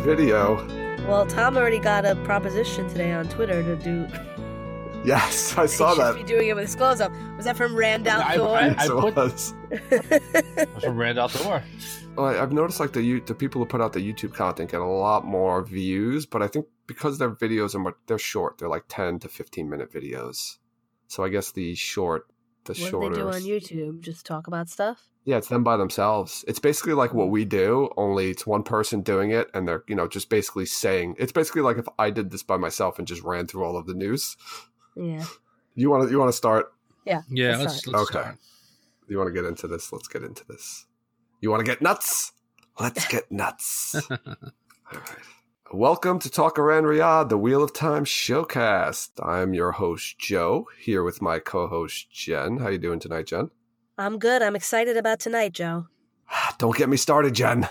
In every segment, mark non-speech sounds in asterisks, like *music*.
video. Well, Tom already got a proposition today on Twitter to do. Yes, I saw he should that. be doing it with his clothes up. Was that from Randall I- Thor? I- Yes, it put- was. *laughs* From Randall Thor. Well, I- I've noticed like the the people who put out the YouTube content get a lot more views, but I think because their videos are much, they're short, they're like ten to fifteen minute videos. So I guess the short, the what do shorter. they do on YouTube? Just talk about stuff? Yeah, it's them by themselves. It's basically like what we do, only it's one person doing it, and they're you know just basically saying. It's basically like if I did this by myself and just ran through all of the news. Yeah. You want to you want to start? Yeah. Yeah, Let's let's, start. let's Okay. start. You want to get into this? Let's get into this. You want to get nuts? Let's get *laughs* nuts. All right. Welcome to Talk Around Riyadh, the Wheel of Time showcast. I'm your host Joe, here with my co-host Jen. How you doing tonight, Jen? I'm good. I'm excited about tonight, Joe. *sighs* Don't get me started, Jen.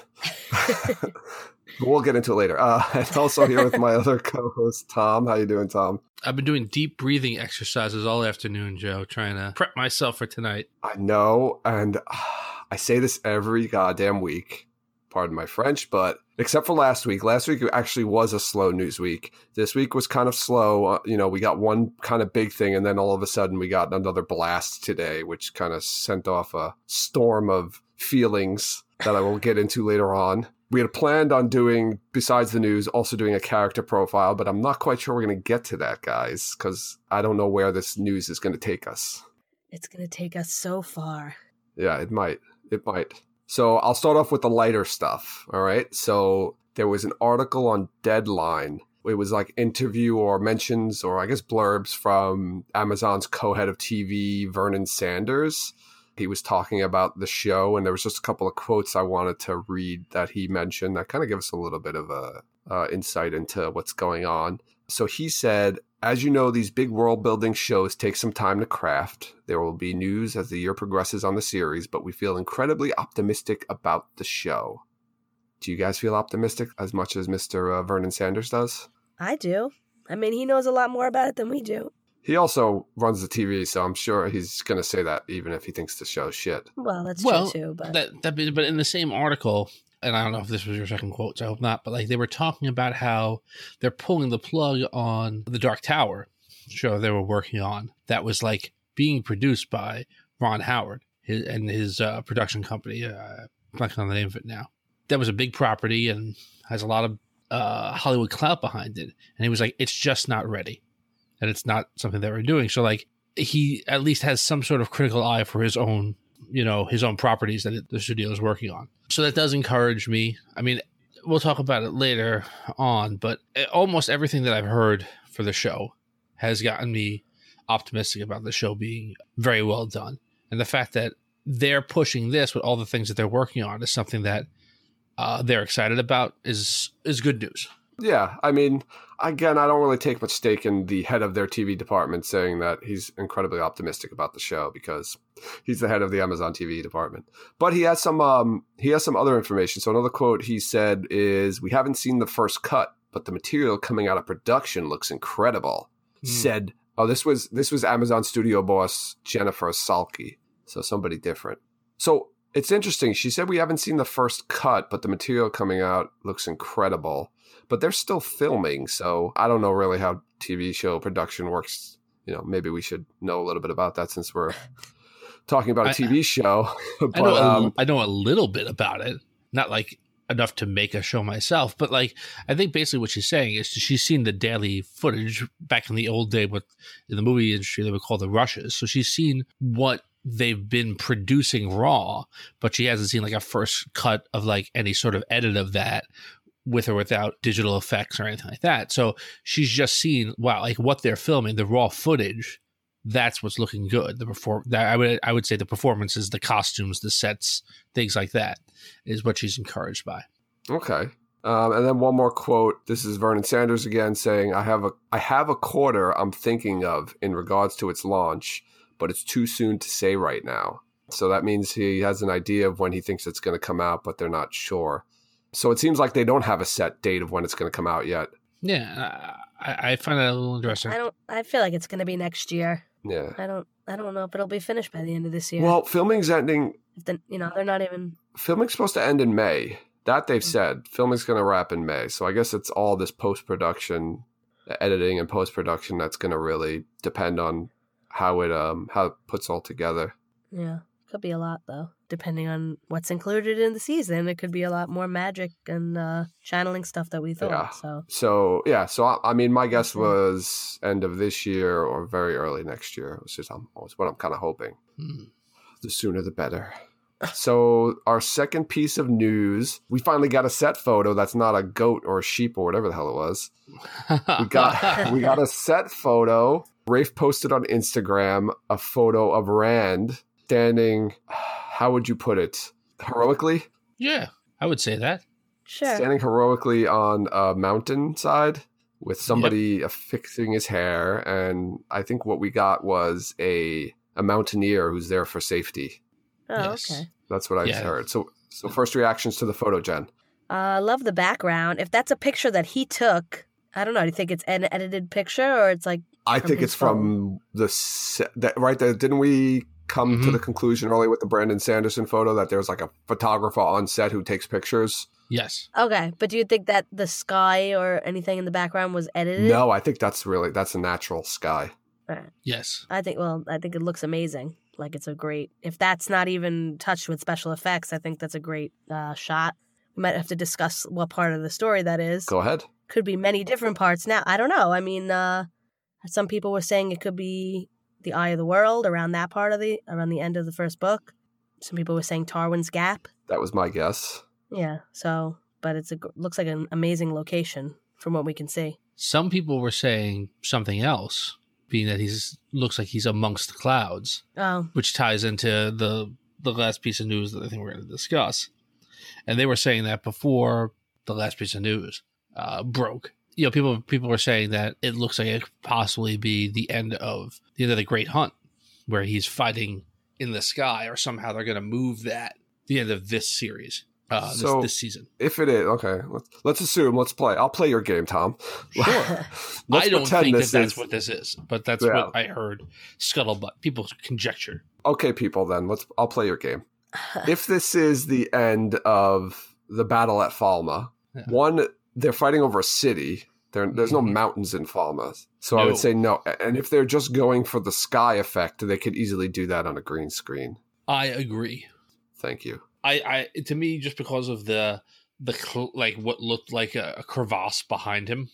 *laughs* *laughs* we'll get into it later. Uh, *laughs* and also here with my other co-host Tom. How you doing, Tom? I've been doing deep breathing exercises all afternoon, Joe, trying to prep myself for tonight. I know, and uh, *sighs* I say this every goddamn week. Pardon my French, but except for last week, last week actually was a slow news week. This week was kind of slow. Uh, you know, we got one kind of big thing, and then all of a sudden we got another blast today, which kind of sent off a storm of feelings that I will get into later on. We had planned on doing, besides the news, also doing a character profile, but I'm not quite sure we're going to get to that, guys, because I don't know where this news is going to take us. It's going to take us so far. Yeah, it might. It might. So I'll start off with the lighter stuff. All right. So there was an article on Deadline. It was like interview or mentions or I guess blurbs from Amazon's co-head of TV, Vernon Sanders. He was talking about the show, and there was just a couple of quotes I wanted to read that he mentioned that kind of give us a little bit of a uh, insight into what's going on. So he said, as you know, these big world building shows take some time to craft. There will be news as the year progresses on the series, but we feel incredibly optimistic about the show. Do you guys feel optimistic as much as Mr. Uh, Vernon Sanders does? I do. I mean, he knows a lot more about it than we do. He also runs the TV, so I'm sure he's going to say that even if he thinks the show's shit. Well, that's well, true too. But that, that, but in the same article, and I don't know if this was your second quote, so I hope not, but like they were talking about how they're pulling the plug on the Dark Tower show they were working on that was like being produced by Ron Howard his, and his uh, production company. Uh, I'm not on the name of it now. That was a big property and has a lot of uh, Hollywood clout behind it. And he was like, it's just not ready. And it's not something that we're doing. So, like, he at least has some sort of critical eye for his own, you know, his own properties that the studio is working on. So that does encourage me. I mean, we'll talk about it later on, but almost everything that I've heard for the show has gotten me optimistic about the show being very well done. And the fact that they're pushing this with all the things that they're working on is something that uh, they're excited about is is good news. Yeah, I mean, again, I don't really take much stake in the head of their TV department saying that he's incredibly optimistic about the show because he's the head of the Amazon TV department. But he has some um he has some other information. So another quote he said is we haven't seen the first cut, but the material coming out of production looks incredible. Hmm. Said oh this was this was Amazon studio boss Jennifer Salke. So somebody different. So it's interesting. She said we haven't seen the first cut, but the material coming out looks incredible but they're still filming. So I don't know really how TV show production works. You know, maybe we should know a little bit about that since we're talking about a TV show. but *laughs* I know a, um, I know a little bit about it, not like enough to make a show myself, but like I think basically what she's saying is she's seen the daily footage back in the old day, what in the movie industry they would call the rushes. So she's seen what they've been producing raw, but she hasn't seen like a first cut of like any sort of edit of that with or without digital effects or anything like that. So she's just seen wow, like what they're filming, the raw footage. That's what's looking good. The perform that I would I would say the performances, the costumes, the sets, things like that is what she's encouraged by. okay. Um, and then one more quote. This is Vernon Sanders again saying, "I have a I have a quarter I'm thinking of in regards to its launch, but it's too soon to say right now." So that means he has an idea of when he thinks it's going to come out, but they're not sure. So it seems like they don't have a set date of when it's going to come out yet. Yeah, I, I find that a little interesting. I don't. I feel like it's going to be next year. Yeah. I don't. I don't know if it'll be finished by the end of this year. Well, filming's ending if the, you know, they're not even. filming's supposed to end in May. That they've said filming's going to wrap in May. So I guess it's all this post production, editing and post production that's going to really depend on how it um how it puts all together. Yeah. Could be a lot though, depending on what's included in the season. It could be a lot more magic and uh, channeling stuff that we thought. Yeah. So So yeah, so I, I mean, my guess Okay. was end of this year or very early next year. It was just um, what I'm kind of hoping. Hmm. The sooner the better. So our second piece of news, we finally got a set photo that's not a goat or a sheep or whatever the hell it was. We *laughs* got we got a set photo. Rafe posted on Instagram a photo of Rand standing. How would you put it? Heroically, yeah, I would say that. sure. standing heroically on a mountainside with somebody affixing his hair, and I think what we got was a a mountaineer who's there for safety. oh, Yes. okay. That's what I Yeah. heard. So, so first reactions to the photo, Jen. I uh, love the background. If that's a picture that he took, I don't know. Do you think it's an edited picture or it's like I think his it's from the se- that right there. Didn't we come to Mhm. the conclusion early with the Brandon Sanderson photo that there's like a photographer on set who takes pictures? Yes. okay? But do you think that the sky or anything in the background was edited? No, I think that's really that's a natural sky. Alright. Yes. I think. Well, I think it looks amazing. Like it's a great. If that's not even touched with special effects, I think that's a great uh, shot. We might have to discuss what part of the story that is. Go ahead. Could be many different parts. Now I don't know. I mean, uh, some people were saying it could be the Eye of the World around that part of the around the end of the first book. Some people were saying Tarwin's Gap. That was my guess. Yeah. So, but it's a looks like an amazing location from what we can see. Some people were saying something else, being that he's looks like he's amongst the clouds, Oh, which ties into the the last piece of news that I think we're going to discuss. And they were saying that before the last piece of news uh, broke. You know, people people were saying that it looks like it could possibly be the end of the end of the Great Hunt, where he's fighting in the sky, or somehow they're going to move that the end of this series, uh, this, So- this season. If it is okay, let's, let's assume. Let's play. I'll play your game, Tom. Sure. *laughs* I don't think that that's is- what this is, but that's Yeah. what I heard. Scuttlebutt. People conjecture. Okay, people. Then let's. I'll play your game. if this is the end of the battle at Falme, *laughs* Yeah. one, they're fighting over a city. There, there's no Mhm. mountains in Falme. So I would say no. And if they're just going for the sky effect, they could easily do that on a green screen. I agree. Thank you. I, I to me just because of the the cl- like what looked like a, a crevasse behind him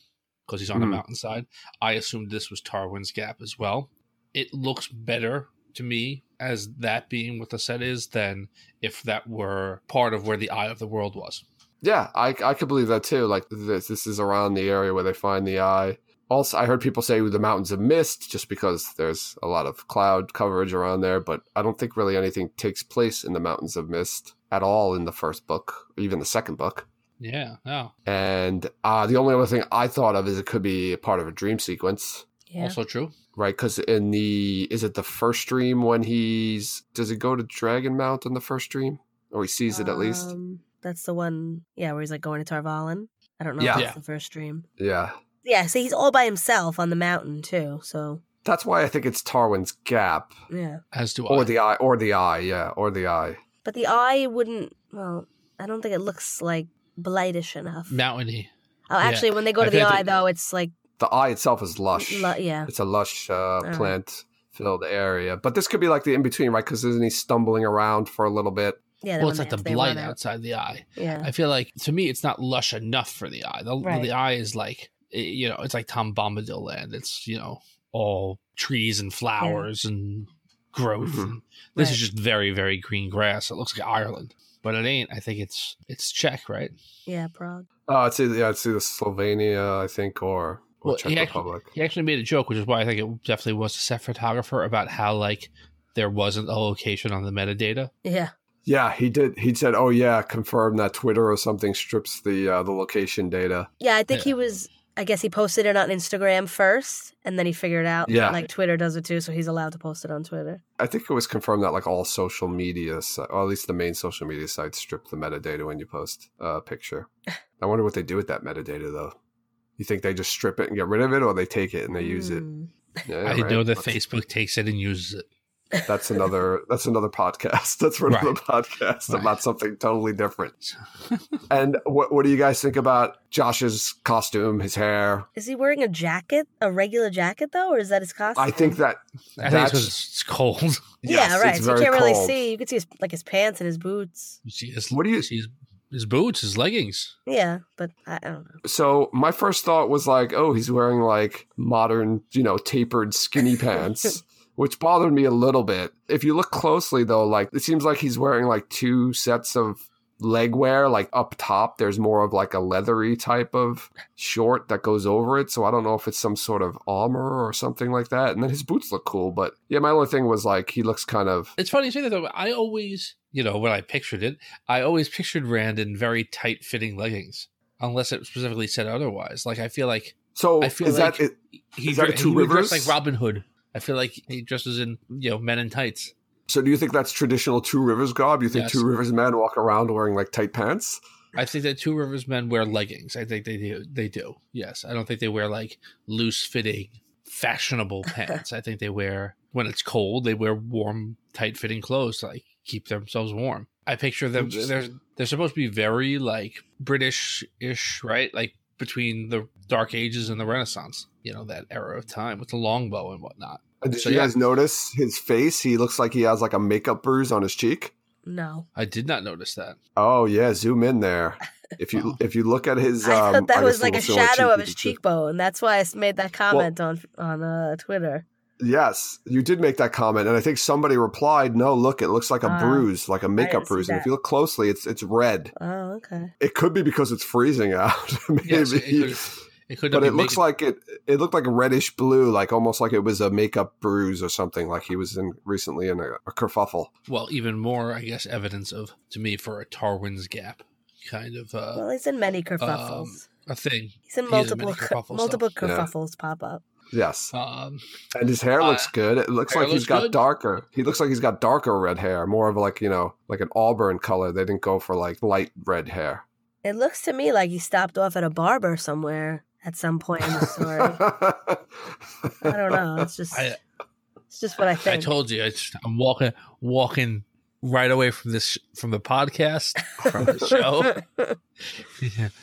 because he's on a Mhm. mountainside. I assumed this was Tarwin's Gap as well. It looks better to me as that being what the set is than if that were part of where the Eye of the World was. Yeah, I, I could believe that too. Like this, this is around the area where they find the eye. Also, I heard people say the mountains of mist just because there's a lot of cloud coverage around there, but I don't think really anything takes place in the mountains of mist at all in the first book, or even the second book. Yeah, no. And uh, the only other thing I thought of is it could be a part of a dream sequence, yeah. Also true. right? Because in the is it the first dream when he's does he go to Dragon Mount in the first dream, or he sees it at least? Um, that's the one. Yeah, where he's like going to Tar Valon. I don't know Yeah. if Yeah. that's the first dream. Yeah, Yeah, so he's all by himself on the mountain too. So that's why I think it's Tarwin's Gap. yeah, As do I. Or the eye, or the eye, yeah, or the eye. but the eye wouldn't. Well, I don't think it looks like blightish enough. Mountainy. Oh, actually, when they go I to the think eye, that- though, it's like The eye itself is lush. lu- yeah, It's a lush uh, right. plant-filled area. But this could be like the in between, right? Because isn't he stumbling around for a little bit? Yeah. Well, it's like the they blight outside the eye. Yeah, I feel like to me, it's not lush enough for the eye. The, Right. the eye is like, eh, you know, it's like Tom Bombadil land. It's you know all trees and flowers and growth. Mhm. And this is just very very green grass. It looks like Ireland, but it ain't. I think it's it's Czech, right? yeah, Prague. Uh, it's either, yeah, it's either Slovenia, I think, or, or Well, Czech he actually- Republic. He actually made a joke, which is why I think it definitely was a set photographer about how like there wasn't a location on the metadata. Yeah, Yeah, he did. He said, "Oh yeah, confirm that Twitter or something strips the uh, the location data." yeah. I think Yeah. he was. I guess he posted it on Instagram first, and then he figured out Yeah. like Twitter does it too, so he's allowed to post it on Twitter. I think it was confirmed that like all social media, or at least the main social media sites, strip the metadata when you post a picture. *laughs* I wonder what they do with that metadata, though. You think they just strip it and get rid of it, or they take it and they use it? Hmm. Yeah, I right. know that Let's- Facebook takes it and uses it. That's another that's another podcast. *laughs* That's for another podcast Right. about something totally different. *laughs* and what what do you guys think about Josh's costume, his hair? Is he wearing a jacket, a regular jacket though, or is that his costume? I think that I think it's it's cold. *laughs* yes, yeah, right. So you can't really cold. see. You can see his like his pants and his boots. You see his, What do you- see his, his boots, his leggings. Yeah, but I, I don't know. So my first thought was like, oh, he's wearing like modern, you know, tapered skinny pants, which bothered me a little bit. If you look closely though, like it seems like he's wearing like two sets of leg wear, like up top there's more of like a leathery type of short that goes over it. So I don't know if it's some sort of armor or something like that. And then his boots look cool, but yeah, my only thing was like he looks kind of It's funny you say that though. I always, you know, when I pictured it, I always pictured Rand in very tight fitting leggings, unless it specifically said otherwise. Like I feel like so I feel is like- that it, he, Is that Two he Rivers? like Robin Hood. I feel like he dresses in you know men in tights. so do you think that's traditional Two Rivers garb? You think Yes. Two Rivers men walk around wearing like tight pants? I think that Two Rivers men wear leggings. I think they do. They do. Yes, I don't think they wear like loose fitting, fashionable *laughs* pants. I think they wear when it's cold. They wear warm, tight fitting clothes to like keep themselves warm. I picture them. They're they're supposed to be very like British ish, right? Like between the Dark Ages and the Renaissance. You know that era of time with the longbow and whatnot. Uh, Did So, you yeah. guys notice his face? He looks like he has like a makeup bruise on his cheek. No, I did not notice that. Oh yeah, zoom in there. *laughs* If you Wow. if you look at his, um, I thought that I was like a shadow of his you could- cheekbone. That's why I made that comment on on uh, Twitter. Yes, you did make that comment, and I think somebody replied, "No, look, it looks like a Ah, bruise, like a makeup bruise." And if you look closely, it's it's red. Oh, okay. It could be because it's freezing out, *laughs* maybe. Yes, it could- but it looks making- like it. It looked like a reddish blue, like almost like it was a makeup bruise or something. Like he was in recently in a, a kerfuffle. well, even more, I guess, evidence of to me for a Tarwin's Gap kind of uh, Well, he's in many Um, kerfuffles. a thing. he's in he is in multiple many ker- kerfuffles, multiple. Yeah. kerfuffles pop up. Yes, Um, and his hair Uh, looks good. It looks like he's looks got good. darker. He looks like he's got darker red hair, more of like you know, like an auburn color. They didn't go for like light red hair. It looks to me like he stopped off at a barber somewhere at some point in the story. *laughs* I don't know. It's just I it's just what I think. I told you, it's, I'm walking walking right away from this from the podcast from the show. Yeah. *laughs*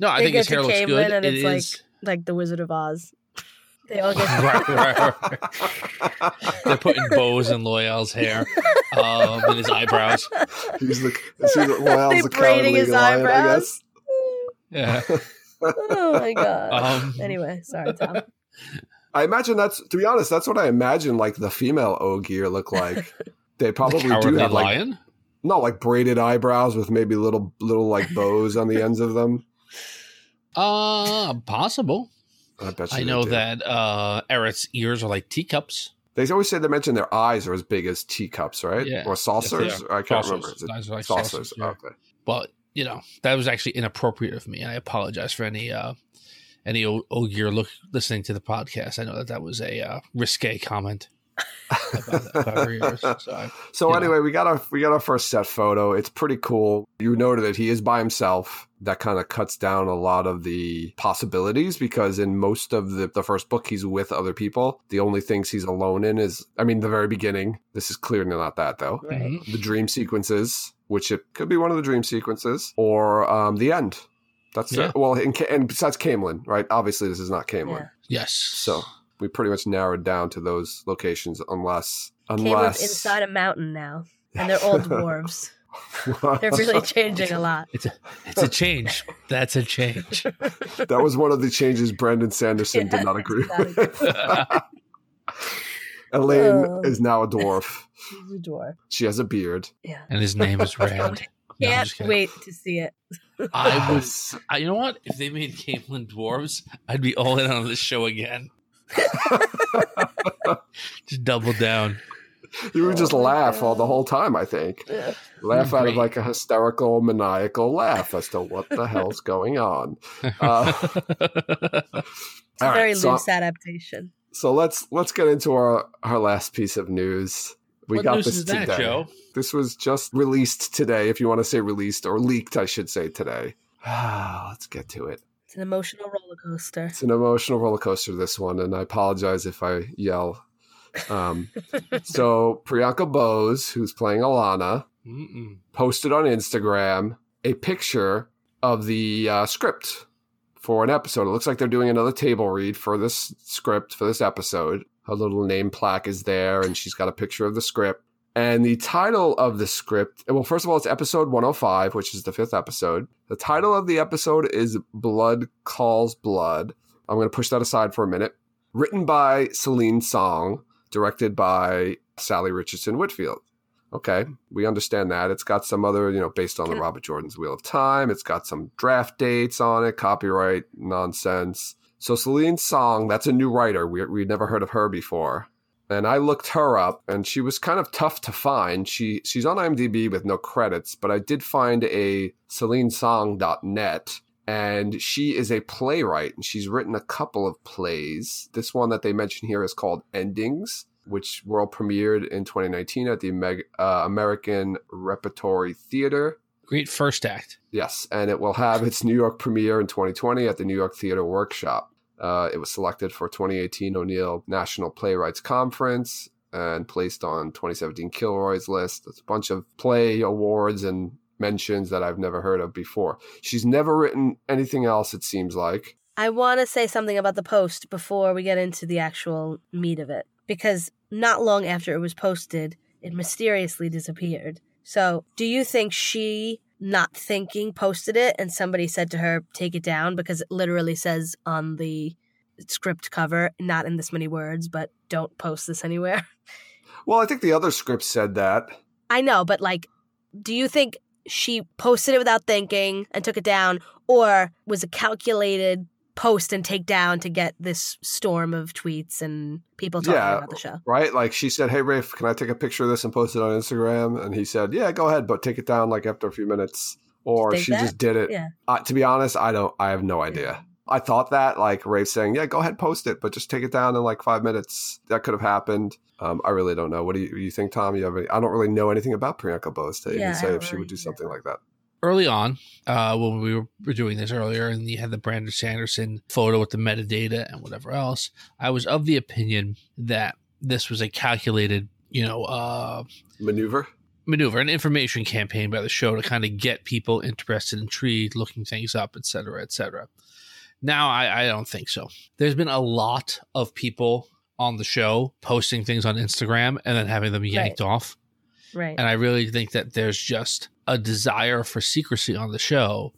No, I They think his get to hair looks good. and It it's is. like the Wizard of Oz. They all get *laughs* right, right, right. They're putting bows in Loial's hair, um, and his eyebrows. He's the, he's the Loial's They the braiding cowardly his lion, I eyebrows? Yeah. Oh my god. Um, anyway, sorry, Tom. *laughs* I imagine that's to be honest, that's what I imagine like the female Ogier look like. *laughs* They probably do Cowardly have like lion. not like braided eyebrows with maybe little little like *laughs* bows on the ends of them. Uh, possible. I bet you I know do. that uh, Erith's ears are like teacups. They always say they mention their eyes are as big as teacups, right? Yeah. Or saucers? Yes, I can't Saucers. remember. Is it like saucers? saucers, yeah. Okay. but you know that was actually inappropriate of me. and I apologize for any uh any o- Ogier look listening to the podcast. I know that that was a uh, risque comment about, about her. So I, *laughs* So Yeah. anyway, we got our we got our first set photo. It's pretty cool. You noted that he is by himself. That kind of cuts down a lot of the possibilities because in most of the, the first book he's with other people. The only things he's alone in is I mean the very beginning. This is clearly not that though. Right. Mhm. The dream sequences, which it could be one of the dream sequences, or um, the end. That's Yeah. it. Well, and, Ca- and besides Caemlyn, right? Obviously, this is not Caemlyn. Yeah. yes. So we pretty much narrowed down to those locations, unless Caemlyn's unless inside a mountain now, and they're all *laughs* dwarves. They're really changing a lot. it's a it's a change. That's a change. *laughs* that was one of the changes Brandon Sanderson did not agree did not with. *laughs* Elayne Oh. is now a dwarf. She's a dwarf. She has a beard. Yeah. and his name is *laughs* Rand. No, Can't just wait to see it. I *laughs* was. I, you know what? If they made Caemlyn dwarves, I'd be all in on this show again. *laughs* just double down. You would just Oh laugh all the whole time, I think. Ugh. Laugh out of like a hysterical, maniacal laugh as to what the hell's going on. Uh, It's a very so- loose adaptation. So let's let's get into our our last piece of news. We what got news this is that, today. Joe? This was just released today, if you want to say released or leaked, I should say today. *sighs* let's get to it. It's an emotional roller coaster. It's an emotional roller coaster, this one, and I apologize if I yell Um, *laughs* so Priyanka Bose, who's playing Alanna, Mm-mm. posted on Instagram a picture of the uh, script for an episode. It looks like they're doing another table read for this script for this episode. Her little name plaque is there, and she's got a picture of the script. And the title of the script, well, first of all, it's episode 105, which is the fifth episode. The title of the episode is Blood Calls Blood. I'm going to push that aside for a minute. Written by Celine Song, directed by Sally Richardson Whitfield. Okay, we understand that. It's got some other, you know, based on the Robert Jordan's Wheel of Time. It's got some draft dates on it, copyright nonsense. So Celine Song, that's a new writer. We we'd never heard of her before. And I looked her up, and she was kind of tough to find. She she's on IMDb with no credits, but I did find a CelineSong.net, and she is a playwright, and she's written a couple of plays. This one that they mention here is called Endings, which world premiered in 2019 at the Meg- uh, American Repertory Theater. Great first act. Yes, and it will have its New York premiere in 2020 at the New York Theater Workshop. Uh, it was selected for 2018 O'Neill National Playwrights Conference and placed on 2017 Kilroy's list. It's a bunch of play awards and mentions that I've never heard of before. She's never written anything else, it seems like. I want to say something about the post before we get into the actual meat of it. Because not long after it was posted, it mysteriously disappeared. So, do you think she, not thinking, posted it and somebody said to her, take it down? Because it literally says on the script cover, not in this many words, but don't post this anywhere. *laughs* Well, I think the other script said that. I know, but like, do you think she posted it without thinking and took it down, or was a calculated post and take down to get this storm of tweets and people talking Yeah. about the show? right? Like she said, "Hey Rafe, can I take a picture of this and post it on Instagram?" And he said, "Yeah, go ahead, but take it down like after a few minutes." Or she that? just did it. Yeah. Uh, to be honest, I don't. I have no idea. I thought that, like Rafe saying, "Yeah, go ahead, post it, but just take it down in like five minutes." That could have happened. Um, I really don't know. What do you, you think, Tom? You have any, I don't really know anything about Priyanka Bose to Yeah, even say if she would do something like that. Early on, uh, when we were were doing this earlier, and you had the Brandon Sanderson photo with the metadata and whatever else, I was of the opinion that this was a calculated, you know, uh, Maneuver. maneuver, an information campaign by the show to kind of get people interested, intrigued, looking things up, et cetera, et cetera. Now, I, I don't think so. There's been a lot of people on the show posting things on Instagram and then having them yanked off. Right. And I really think that there's just a desire for secrecy on the show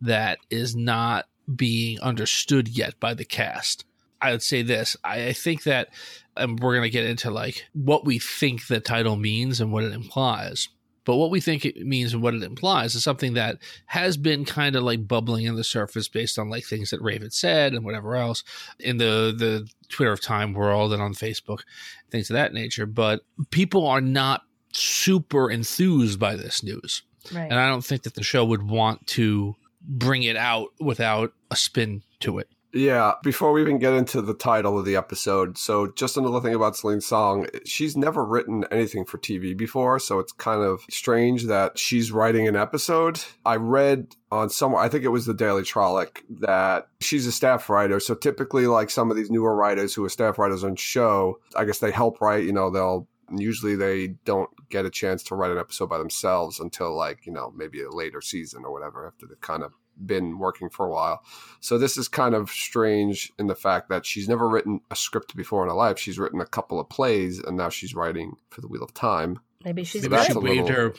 that is not being understood yet by the cast. I would say this I, I think that, and we're going to get into like what we think the title means and what it implies. But what we think it means and what it implies is something that has been kind of like bubbling in the surface based on like things that Rafe said and whatever else in the the Twitter of Time world and on Facebook, things of that nature. But people are not super enthused by this news. right. And I don't think that the show would want to bring it out without a spin to it. Yeah, before we even get into the title of the episode, so just another thing about Celine Song, she's never written anything for TV before, so it's kind of strange that she's writing an episode. I read on somewhere, I think it was the Daily Trolloc, that she's a staff writer. So typically, like some of these newer writers who are staff writers on show, I guess they help write, you know, they'll usually they don't get a chance to write an episode by themselves until like, you know, maybe a later season or whatever after they've kind of been working for a while. So this is kind of strange in the fact that she's never written a script before in her life. She's written a couple of plays and now she's writing for the Wheel of Time. Maybe she's Maybe she waved little- her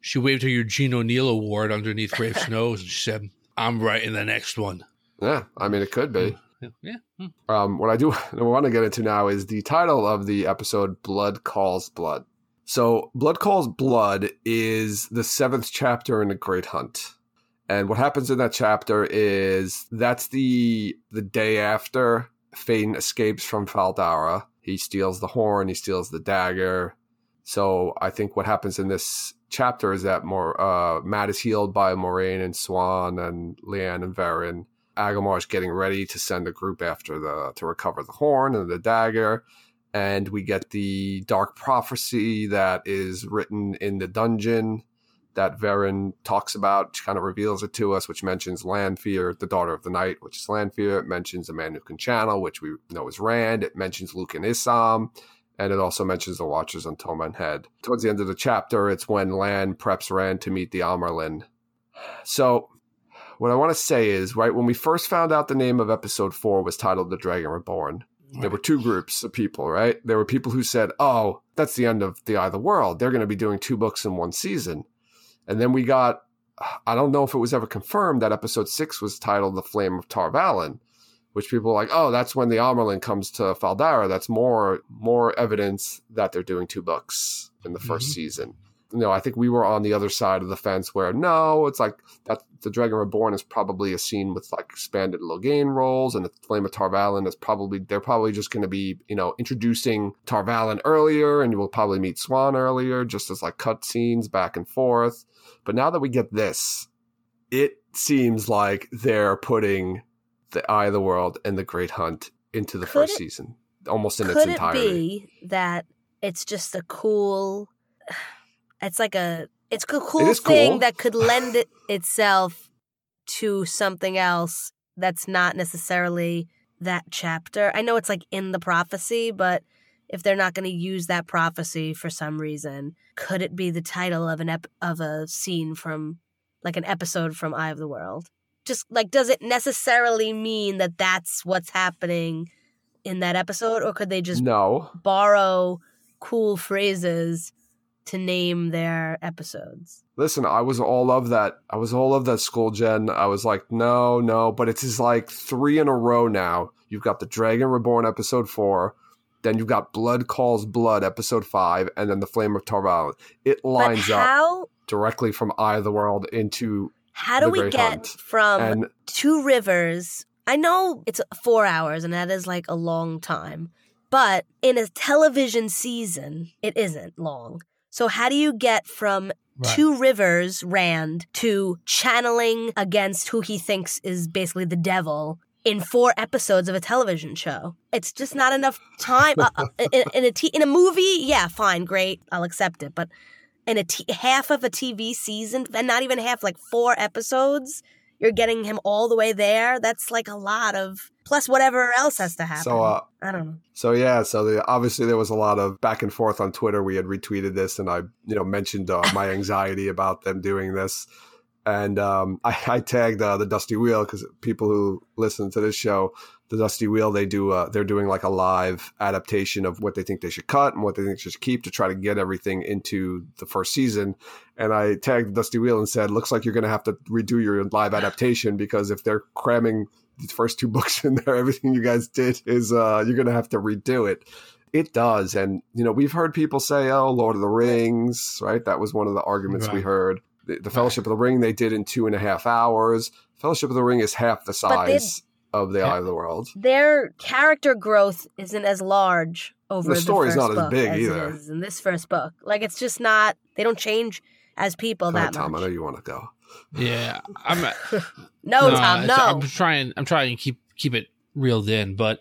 she waved her Eugene O'Neill award underneath Rafe's *laughs* nose and she said, I'm writing the next one. Yeah, I mean it could be. Hmm. Yeah. Hmm. Um, what I do *laughs* want to get into now is the title of the episode Blood Calls Blood. So, Blood Calls Blood is the seventh chapter in the Great Hunt. And what happens in that chapter is that's the the day after Faden escapes from Fal Dara. He steals the horn, he steals the dagger. So I think what happens in this chapter is that more uh, Mat is healed by Moiraine and Siuan and Leane and Verin. Agelmar is getting ready to send a group after the to recover the horn and the dagger. And we get the dark prophecy that is written in the dungeon that Verin talks about, kind of reveals it to us, which mentions Lanfear, the daughter of the night, which is Lanfear. It mentions a man who can channel, which we know is Rand. It mentions Luc and Isam. And it also mentions the Watchers on Toman Head. Towards the end of the chapter, it's when Lan preps Rand to meet the Amyrlin. So, what I want to say is, right, when we first found out the name of episode four was titled The Dragon Reborn, there were two groups of people, right? There were people who said, oh, that's the end of The Eye of the World. They're going to be doing two books in one season. And then we got, I don't know if it was ever confirmed that episode six was titled The Flame of Tar Valon, which people are like, oh, that's when the Amyrlin comes to Fal Dara. That's more more evidence that they're doing two books in the 1st Mhm. season. You know, I think we were on the other side of the fence where no, it's like that the Dragon Reborn is probably a scene with like expanded Logain roles, and the Flame of Tar Valon is probably they're probably just going to be you know introducing Tar Valon earlier, and you will probably meet Siuan earlier, just as like cut scenes back and forth. But now that we get this, it seems like they're putting the Eye of the World and the Great Hunt into the Could first it- season, almost in its entirety. Could it be that it's just a cool? It's like a it's a cool is thing cool. that could lend it *sighs* itself to something else that's not necessarily that chapter. I know it's like in the prophecy, but if they're not going to use that prophecy for some reason, could it be the title of an ep- of a scene from like an episode from Eye of the World? Just like does it necessarily mean that that's what's happening in that episode or could they just no, borrow cool phrases to name their episodes? Listen, I was all of that. I was all of that school Jen. I was like, no, no, but it's just like three in a row now. You've got the Dragon Reborn episode four, then you've got Blood Calls Blood episode five, and then the Flame of Tar Valon. It lines but up directly from Eye of the World into how do we get Hunt. from and two rivers? I know it's four hours and that is like a long time, but in a television season, it isn't long. So how do you get from Right. two rivers rand to channeling against who he thinks is basically the devil in four episodes of a television show? It's just not enough time. Uh, uh, in, in a t- in a movie yeah fine great i'll accept it. But in a t- half of a tv season and not even half like four episodes you're getting him all the way there that's like a lot of plus whatever else has to happen. so uh i don't know. So yeah, so the, obviously there was a lot of back and forth on Twitter. We had retweeted this, and I, you know, mentioned uh, my *laughs* anxiety about them doing this, and um, I, I tagged uh, the Dusty Wheel because people who listen to this show, the Dusty Wheel, they do, uh, they're doing like a live adaptation of what they think they should cut and what they think they should keep to try to get everything into the first season. And I tagged Dusty Wheel and said, "Looks like you're going to have to redo your live adaptation because if they're cramming." the first two *laughs* books in there, everything you guys did is uh, you're going to have to redo it. It does. And, you know, we've heard people say, oh, Lord of the Rings, right? That was one of the arguments we heard. The, the Fellowship of the Ring, they did in two and a half hours. Fellowship of the Ring is half the But they- size of The Eye of the World. their character growth isn't as large over The the, story's first not as book big as either. it is in this first book. Like it's just not. They don't change as people Go that ahead, Tom, I know much. you want to go. Yeah, I'm. *laughs* No, Tom, no. I'm trying. I'm trying to keep keep it reeled in, but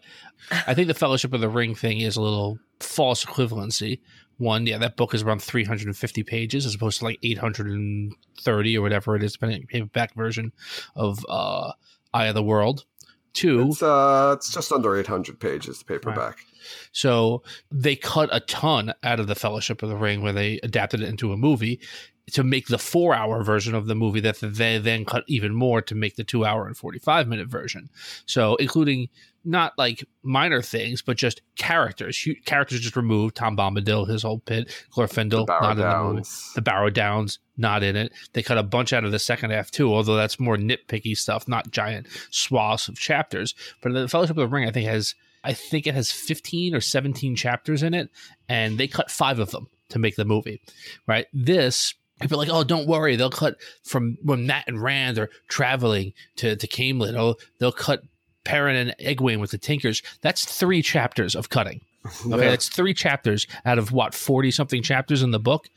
I think the Fellowship of the Ring thing is a little false equivalency. One, yeah, that book is around 350 pages as opposed to like 830 or whatever it is, depending on the paperback version of uh, Eye of the World. Two, It's, uh, it's just under 800 pages, the paperback. So they cut a ton out of the Fellowship of the Ring where they adapted it into a movie to make the four hour version of the movie that they then cut even more to make the two hour and 45 minute version. So including not like minor things, but just characters. Characters just removed. Tom Bombadil, his whole pit. Glorfindel, not in the movie. The Barrow Downs, not in it. They cut a bunch out of the second half too, although that's more nitpicky stuff, not giant swaths of chapters. But the Fellowship of the Ring, I think, has I think it has 15 or 17 chapters in it, and they cut five of them to make the movie. Right? This people are like, oh, don't worry, they'll cut from when Mat and Rand are traveling to to Caemlyn. Oh, they'll cut Perrin and Egwene with the Tinkers. That's three chapters of cutting. *laughs* Okay, Yeah. that's three chapters out of what 40 something chapters in the book.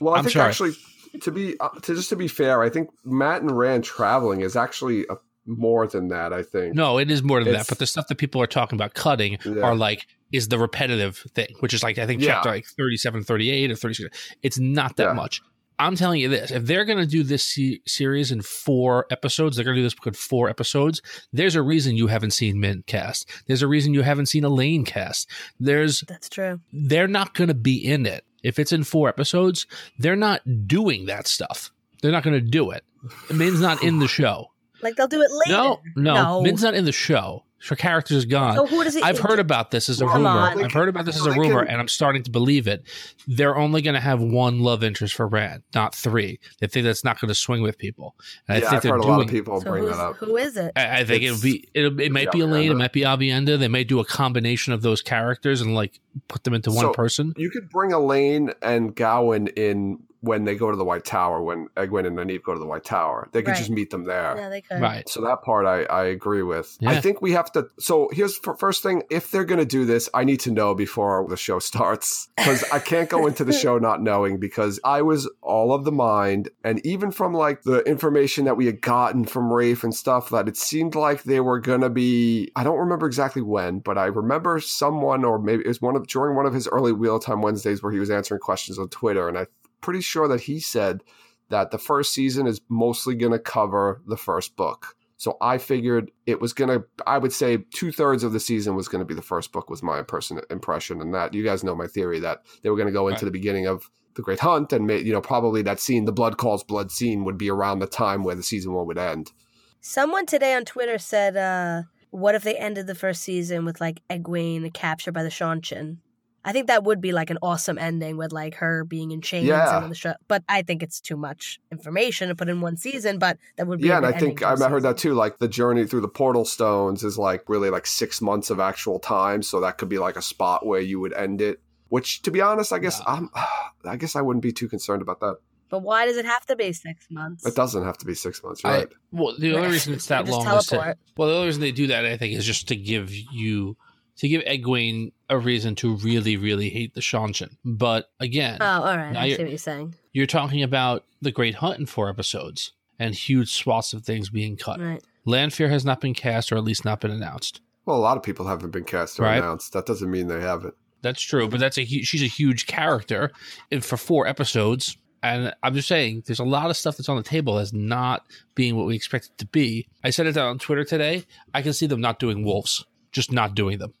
Well, I I'm think sorry. actually, to be uh, to just to be fair, I think Mat and Rand traveling is actually a, more than that. I think. No, it is more than It's- that. But the stuff that people are talking about cutting Yeah. are like is the repetitive thing, which is like I think Yeah. chapter like 37, 38 or 36. It's not that much. I'm telling you this: if they're going to do this se- series in four episodes, they're going to do this in four episodes. There's a reason you haven't seen Mint cast. There's a reason you haven't seen Elayne cast. There's That's true. they're not going to be in it. If it's in four episodes, they're not doing that stuff. They're not going to do it. Min's not in the *sighs* show. Like they'll do it later. No, no, No. Min's not in the show. Her character is gone. So who does it? I've heard about this as a rumor. on. I've heard about this as a rumor, and I'm starting to believe it. They're only going to have one love interest for Rand, not three. They think that's not going to swing with people. And I yeah, think I've they're heard a lot of people So bring who's, that up. who is it? I, I think it'll be. It'll, it might be Elayne. It might be Aviendha. They may do a combination of those characters and like put them into one person. You could bring Elayne and Gawyn in when they go to the White Tower, when Egwene and Nynaeve go to the White Tower. They could Right. just meet them there. Yeah, they could. Right. So that part I, I agree with. I think we have to. So here's the first thing: if they're going to do this, I need to know before the show starts because I can't go into the *laughs* show not knowing. Because I was all of the mind, and even from like the information that we had gotten from Rafe and stuff, that it seemed like they were going to be. I don't remember exactly when, but I remember someone, or maybe it was one of during one of his early Wheel Time Wednesdays where he was answering questions on Twitter, and I'm pretty sure that he said that the first season is mostly going to cover the first book. So I figured it was going to, I would say two thirds of the season was going to be the first book, was my person impression. And that you guys know my theory that they were going to go into Right. the beginning of the Great Hunt and, ma- you know, probably that scene, the Blood Calls Blood scene, would be around the time where the season one would end. Someone today on Twitter said, uh, "What if they ended the first season with like Egwene captured by the Seanchan?" I think that would be like an awesome ending with like her being in chains Yeah. and the show. But I think it's too much information to put in one season. But that would be Yeah, a and I think ending to heard that too. Like the journey through the portal stones is like really like six months of actual time, so that could be like a spot where you would end it. Which, to be honest, I guess Yeah. I'm, *sighs* I guess I wouldn't be too concerned about that. But why does it have to be six months? It doesn't have to be six months, you're I- right? Well, the only reason it's that *laughs* just long is to, well, the only reason they do that, I think, is just to give you to give Egwene a reason to really, really hate the Seanchan. But again, Oh, all right. I see what you're saying. you're talking about the Great Hunt in four episodes and huge swaths of things being cut. Right. Lanfear has not been cast, or at least not been announced. Well, a lot of people haven't been cast or Right. announced. That doesn't mean they haven't. That's true, but that's a hu- she's a huge character and for four episodes. And I'm just saying, there's a lot of stuff that's on the table that's not being what we expect it to be. I said it on Twitter today. I can see them not doing wolves, just not doing them.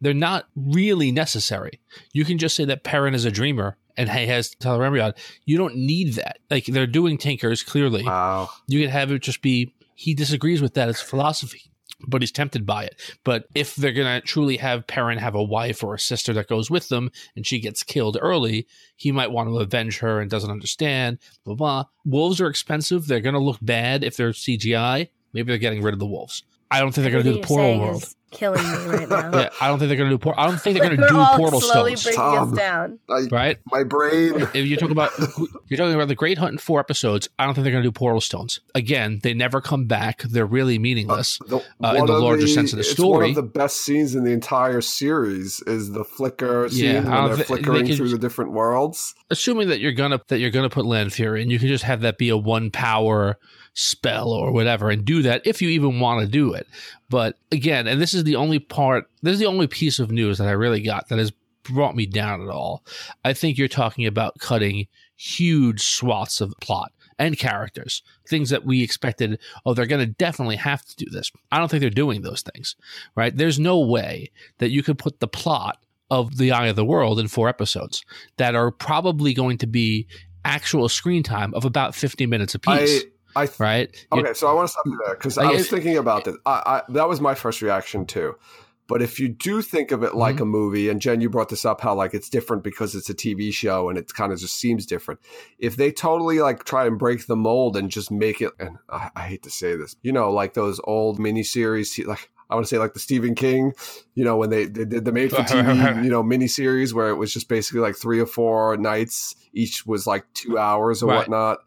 They're not really necessary. You can just say that Perrin is a dreamer and he has Tel'Remyon. You don't need that. Like they're doing Tinkers clearly. Wow. You can have it just be he disagrees with that as philosophy, but he's tempted by it. But if they're gonna truly have Perrin have a wife or a sister that goes with them and she gets killed early, he might want to avenge her and doesn't understand. Blah blah. Wolves are expensive. They're gonna look bad if they're CGI. Maybe they're getting rid of the wolves. I don't think they're gonna do the Everything you're portal saying world. is killing me right *laughs* now. Yeah, I don't think they're gonna do. Por- I don't think they're gonna *laughs* We're do all portal slowly stones. Tom. us down. I, Right? my brain. if you talk about *laughs* you're talking about the Great Hunt in four episodes, I don't think they're going to do portal stones again. They never come back. They're really meaningless. The, Uh, in the of larger sense of the it's story. one of the best scenes in the entire series is the flicker scene Yeah, when they're thi- flickering they could- through the different worlds. Assuming that you're gonna that you're gonna put Lanfear in, you can just have that be a one power spell or whatever, and do that if you even want to do it. But again, and this is the only part. This is the only piece of news that I really got that has brought me down at all. I think you're talking about cutting huge swaths of plot and characters, things that we expected. Oh, they're going to definitely have to do this. I don't think they're doing those things, right? There's no way that you could put the plot of The Eye of the World in four episodes that are probably going to be actual screen time of about 50 minutes apiece, I, I th- right? Okay, so I want to stop you there because I Like, was thinking about this. I, I, that was my first reaction too. But if you do think of it like Mm-hmm. a movie, and Jen, you brought this up, how like it's different because it's a TV show and it kind of just seems different. If they totally like try and break the mold and just make it, and I, I hate to say this, you know, like those old miniseries, like I want to say like the Stephen King, you know, when they, they did the made for TV, *laughs* you know, miniseries where it was just basically like three or four nights, each was like two hours or Right. whatnot.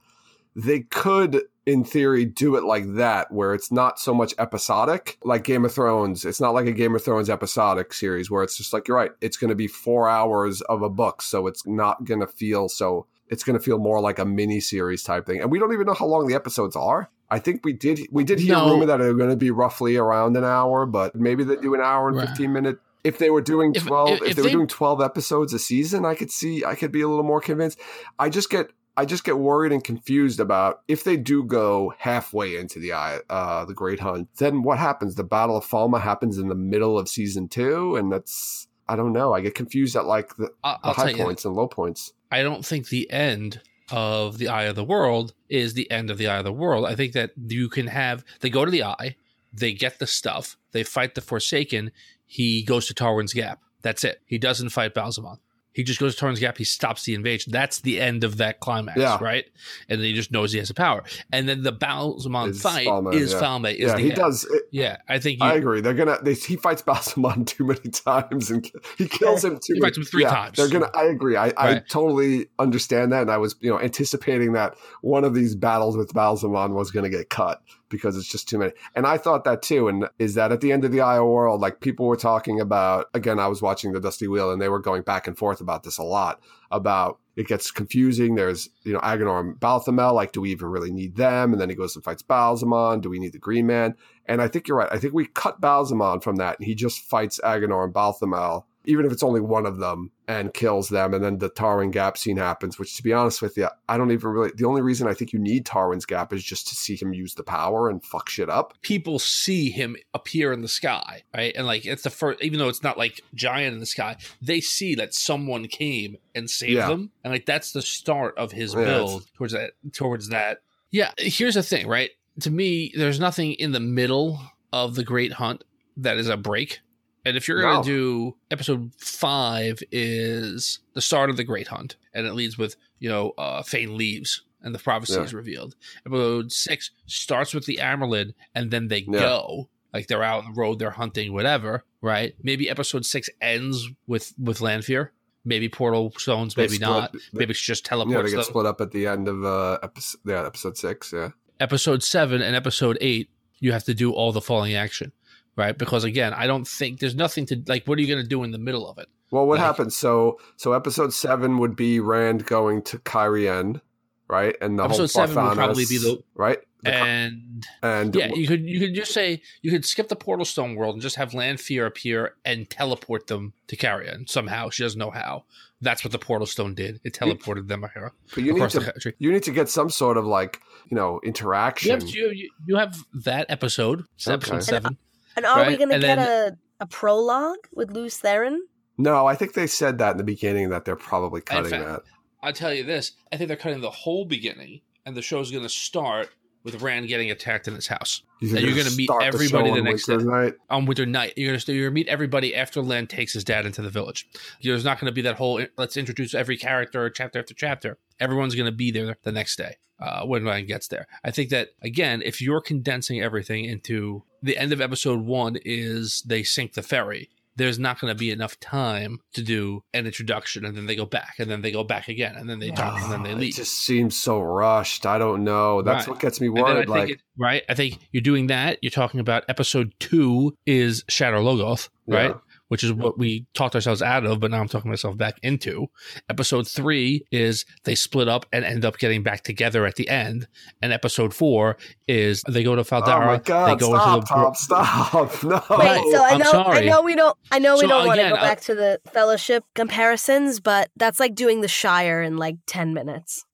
They could, in theory, do it like that, where it's not so much episodic, like Game of Thrones. It's not like a Game of Thrones episodic series where it's just like, you're right, it's going to be four hours of a book. So it's not going to feel so, it's going to feel more like a mini series type thing. And we don't even know how long the episodes are. I think we did, we did hear No. rumor that they're going to be roughly around an hour, but maybe they do an hour and Right. 15 minute. If they were doing 12, if- if, if they were doing 12 episodes a season, I could see, I could be a little more convinced. I just get, I just get worried and confused about if they do go halfway into the eye, uh, the Great Hunt, then what happens? The Battle of Falme happens in the middle of season two, and that's I don't know. I get confused at like the, the high you, points and low points. I don't think the end of the Eye of the World is the end of the Eye of the World. I think that you can have they go to the Eye, they get the stuff, they fight the Forsaken. He goes to Tarwin's Gap. That's it. He doesn't fight Ba'alzamon. He just goes to Tarwin's Gap. He stops the invasion. That's the end of that climax, Yeah. right? And then he just knows he has the power. And then the Ba'alzamon Is fight Falme, is yeah. Falme. Is yeah, he end. does. It, Yeah, I think you, I agree. They're gonna. They, he fights *laughs* Ba'alzamon too many times, and he kills him too. He fights him three yeah, times. They're gonna. I agree. I, I totally understand that, and I was you know anticipating that one of these battles with Ba'alzamon was gonna get cut because it's just too many. And I thought that too. And is that at the end of the IO world, like people were talking about? Again, I was watching the Dusty Wheel, and they were going back and forth about this a lot. About it gets confusing. There's you know Aginor and Balthamel. Like, do we even really need them? And then he goes and fights Ba'alzamon. Do we need the Green Man? And I think you're right. I think we cut Ba'alzamon from that, and he just fights Aginor and Balthamel, even if it's only one of them, and kills them. And then the Tarwin Gap scene happens, which, to be honest with you, I don't even really. The only reason I think you need Tarwin's Gap is just to see him use the power and fuck shit up. people see him appear in the sky, right? And like it's the first, even though it's not like giant in the sky, they see that someone came and saved Yeah. them, and like that's the start of his Yeah, build towards that. Towards that, yeah. Here's the thing, right? To me, there's nothing in the middle of the Great Hunt that is a break. And if you're going to do episode five, is the start of the Great Hunt, and it leads with you know uh, Fain leaves and the prophecy Yeah. is revealed. Episode six starts with the Amyrlin, and then they Yeah. go like they're out on the road, they're hunting, whatever. Right? Maybe episode six ends with with Lanfear. Maybe portal stones, They maybe split- not. they- Maybe it's just Yeah, teleports they get split up at the end of uh, episode, yeah, episode six. Yeah, episode seven and episode eight, you have to do all the falling action, right? Because again, I don't think there's nothing to like. What are you going to do in the middle of it? Well, what Like- happens? So, so episode seven would be Rand going to Cairhien, right? And the Episode whole seven would probably be the- right. The, And and yeah, you could you could just say you could skip the portal stone world and just have Lanfear appear and teleport them to Cairhien somehow. She doesn't know how. That's what the portal stone did. It teleported them here but you need across the to country. you need to get some sort of like you know You interaction. have, you, you- you have that episode, it's Okay. episode seven. And are we going to get then- a, a prologue with Lews Therin? no, I think they said that in the beginning that they're probably cutting fact, that. I'll tell you this: I think they're cutting the whole beginning, and the show's going to start with Rand getting attacked in his house. And you're gonna meet start the everybody the next day. night. on winter night. You're gonna you're gonna meet everybody after Len takes his dad into the village. There's not gonna be that whole let's introduce every character chapter after chapter. Everyone's gonna be there the next day uh, when Ryan gets there. I think that again, if you're condensing everything into the end of episode one is they sink the ferry. There's not going to be enough time to do an introduction, and then they go back, and then they go back again, and then they talk, and then they Oh, leave. It just seems so rushed. I don't know. That's Right. what gets me I worried. think Like, it- right? I think you're doing that. You're talking about episode two is Shadar Logoth, right? Yeah. Which is what we talked ourselves out of, but now I'm talking myself back into. Episode three is they split up and end up getting back together at the end. And episode four is they go to oh my god! they go stop, into the Tom, stop! *laughs* No. Wait, so I I'm know, I know we don't, I know we So don't want to go I- back to the fellowship comparisons, but that's like doing the Shire in like ten minutes.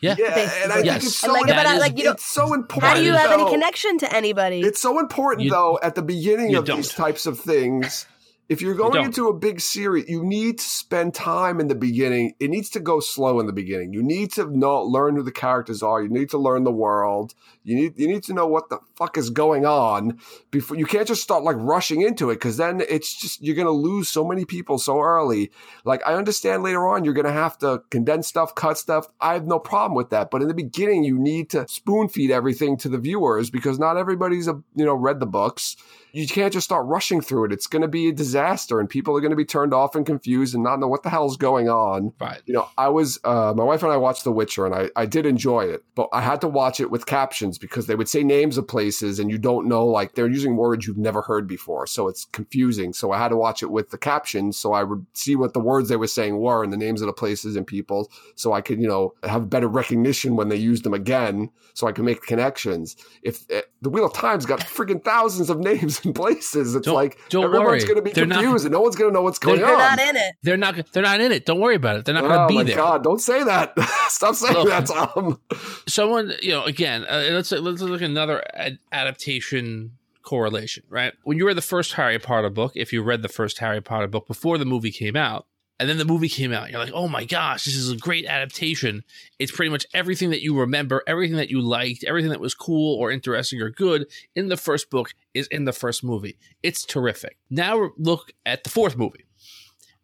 yeah. Yeah, and I Yes. think it's so, And like, that but is- like you it's so important. How do you have any connection to anybody? It's so important You- though at the beginning of these don't. types of things. If you're going into a big series, you need to spend time in the beginning. It needs to go slow in the beginning. You need to know, learn who the characters are. You need to learn the world. You need you need to know what the fuck is going on before. You can't just start like rushing into it because then it's just you're gonna lose so many people so early. Like I understand later on you're gonna have to condense stuff, cut stuff. I have no problem with that. But in the beginning, you need to spoon feed everything to the viewers because not everybody's a you know read the books you can't just start rushing through it. It's going to be a disaster, and people are going to be turned off and confused and not know what the hell's going on. Right. You know, I was uh, my wife and I watched The Witcher, and I I did enjoy it, but I had to watch it with captions because they would say names of places, and you don't know like they're using words you've never heard before, so it's confusing. So I had to watch it with the captions, so I would see what the words they were saying were and the names of the places and people, so I could you know have better recognition when they used them again, so I could make connections. If eh, the Wheel of Time's got freaking thousands of names *laughs* places. It's Don't- like don't everyone's worry. going to be They're not- confused and no one's going to know what's going They're on. not in it. They're not. They're not in it. Don't worry about it. They're not going to oh be my there. god! Don't say that. *laughs* Stop saying Look. that, Tom. someone you know again uh, let's let's look at another ad- adaptation correlation right when you read the first harry potter book if you read the first harry potter book before the movie came out and then the movie came out. You're like oh my gosh this is a great adaptation. It's pretty much everything that you remember everything that you liked everything that was cool or interesting or good in the first book is in the first movie. It's terrific. Now look at the fourth movie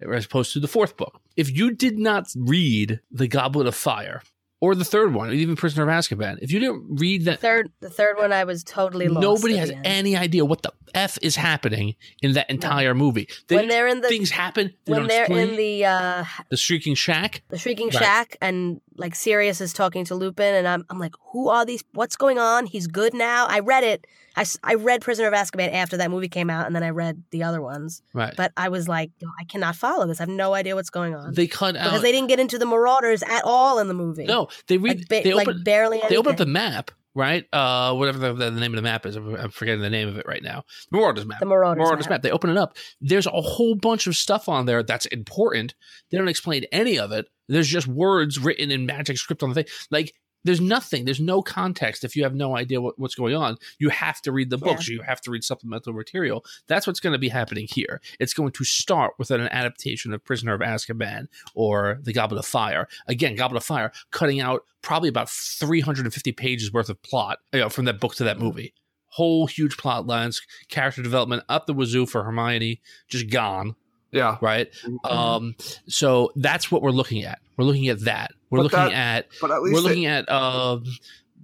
as opposed to the fourth book. If you did not read the goblet of fire or the third one, even Prisoner of Azkaban. If you didn't read that, Third, the third one, I was totally lost. nobody has any idea what the f is happening in that entire movie. They, when they're in the things happen. They when they're explain. in the uh the Shrieking Shack. the shrieking Right. shack and like Sirius is talking to Lupin and I'm I'm like who are these what's going on he's good now I read it I, I read Prisoner of Azkaban after that movie came out and then I read the other ones Right. but I was like I cannot follow this I have no idea what's going on they cut because out. Because they didn't get into the Marauders at all in the movie no, they read. like, ba- they like open. barely they open up the map. Right. Uh, whatever the, the name of the map is. I'm I'm forgetting the name of it right now. The Marauders map. the Marauders, Marauders map. map. They open it up. There's a whole bunch of stuff on there that's important. They don't explain any of it. There's just words written in magic script on the thing. Like there's nothing. There's no context. If you have no idea what, what's going on, you have to read the books. You have to read supplemental material. That's what's going to be happening here. It's going to start with an adaptation of Prisoner of Azkaban or The Goblet of Fire. Again, Goblet of Fire cutting out probably about 350 pages worth of plot you know, from that book to that movie whole huge plot lines, character development up the wazoo for Hermione, just gone, Yeah. right? Mm-hmm. Um, so that's what we're looking at. We're looking at that. We're But looking that- at But at least we're they- looking at um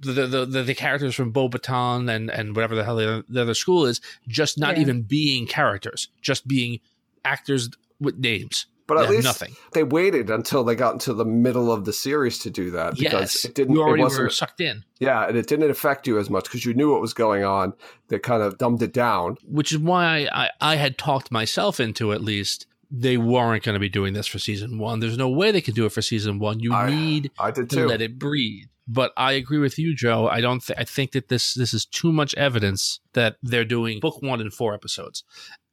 the, the the the characters from Beauxbatons and and whatever the hell the, the other school is, just not Yeah. even being characters, just being actors with names. But at have least nothing. they waited until they got into the middle of the series to do that because Yes, it didn't. you It already wasn't. were sucked in. Yeah, and it didn't affect you as much because you knew what was going on. They kind of dumbed it down. which is why I, I had talked myself into at least they weren't going to be doing this for season one. There's no way they could do it for season one. You I- need I did to too. let it breathe. But I agree with you, Joe. I don't. Th- I think that this this is too much evidence that they're doing book one in four episodes.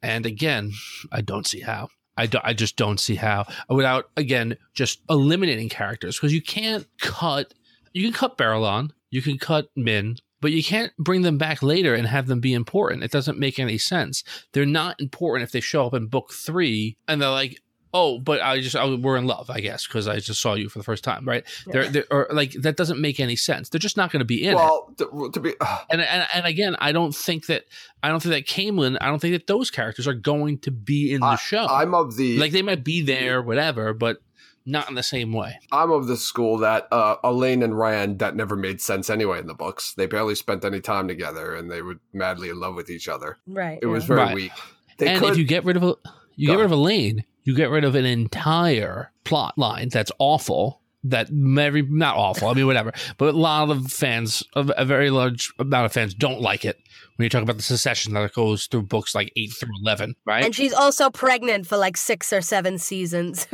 And again, I don't see how. I, do, I just don't see how without again just eliminating characters because you can't cut. You can cut Baerlon, you can cut Min, but you can't bring them back later and have them be important. It doesn't make any sense. They're not important if they show up in book three and they're like, oh, but I just I, we're in love, I guess, because I just saw you for the first time, right? They're, they're or like that doesn't make any sense. They're just not going to be in it. well, to, to be And, and and again, I don't think that I don't think that Caemlyn, I don't think that those characters are going to be in the show. I'm of the like they might be there, whatever, but not in the same way. I'm of the school that uh, Elayne and Rand that never made sense anyway in the books. They barely spent any time together, and they were madly in love with each other. right It was very Right. weak. They and could, if you get rid of a, you Go get rid of Elayne, you get rid of an entire plot line that's awful. That very not awful. I mean, whatever. But a lot of fans, a a very large amount of fans, don't like it when you talk about the secession that goes through books like eight through eleven, right? and she's also pregnant for like six or seven seasons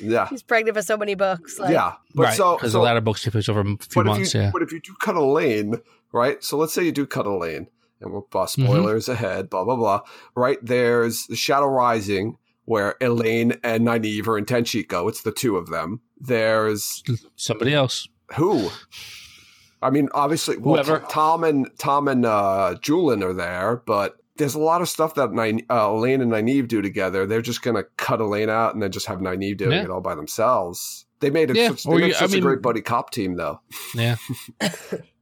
yeah, she's pregnant for so many books like yeah. But right, so, because so the latter books take place over a few but months. if you, yeah, but if you do cut Elayne, right? So let's say you do cut Elayne, and we'll uh, Mm-hmm. spoilers ahead, blah blah blah. Right there's the Shadow Rising, where Elayne and Nynaeve are in Tanchico. It's the two of them. There's somebody else. Who? I mean, obviously, well, Whoever. Tom and Tom and uh, Juilin are there, but there's a lot of stuff that Nyne- uh, Elayne and Nynaeve do together. They're just gonna cut Elayne out and then just have Nynaeve doing Yeah. it all by themselves. They made it Yeah, such, they made you- I such mean- a great buddy cop team, though. Yeah, *laughs*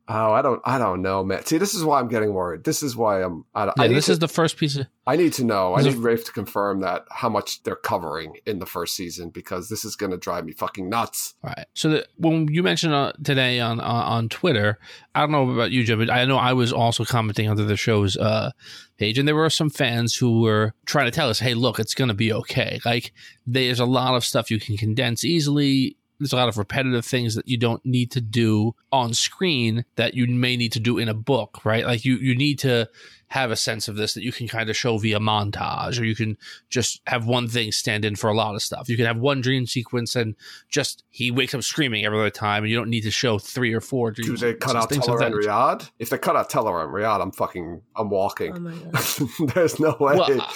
Oh, I don't, I don't know, man. See, this is why I'm getting worried. This is why I'm. I, yeah. I This to, is the first piece of I need to know. I need Rafe to confirm that how much they're covering in the first season because this is gonna drive me fucking nuts. Right. So that when you mentioned uh, today on, on on Twitter, I don't know about you, Jim, but I know I was also commenting under the show's uh, page, and there were some fans who were trying to tell us, "Hey, look, it's going to be okay. Like, there's a lot of stuff you can condense easily. There's a lot of repetitive things that you don't need to do on screen that you may need to do in a book, right? Like you you need to have a sense of this that you can kind of show via montage, or you can just have one thing stand in for a lot of stuff. You can have one dream sequence and just he wakes up screaming every other time, and you don't need to show three or four dreams. Do they cut out things Teller of and Riyadh? If they cut out Tel'aran'rhiod, I'm fucking, I'm walking. Oh my *laughs* god. There's no way. Well, uh,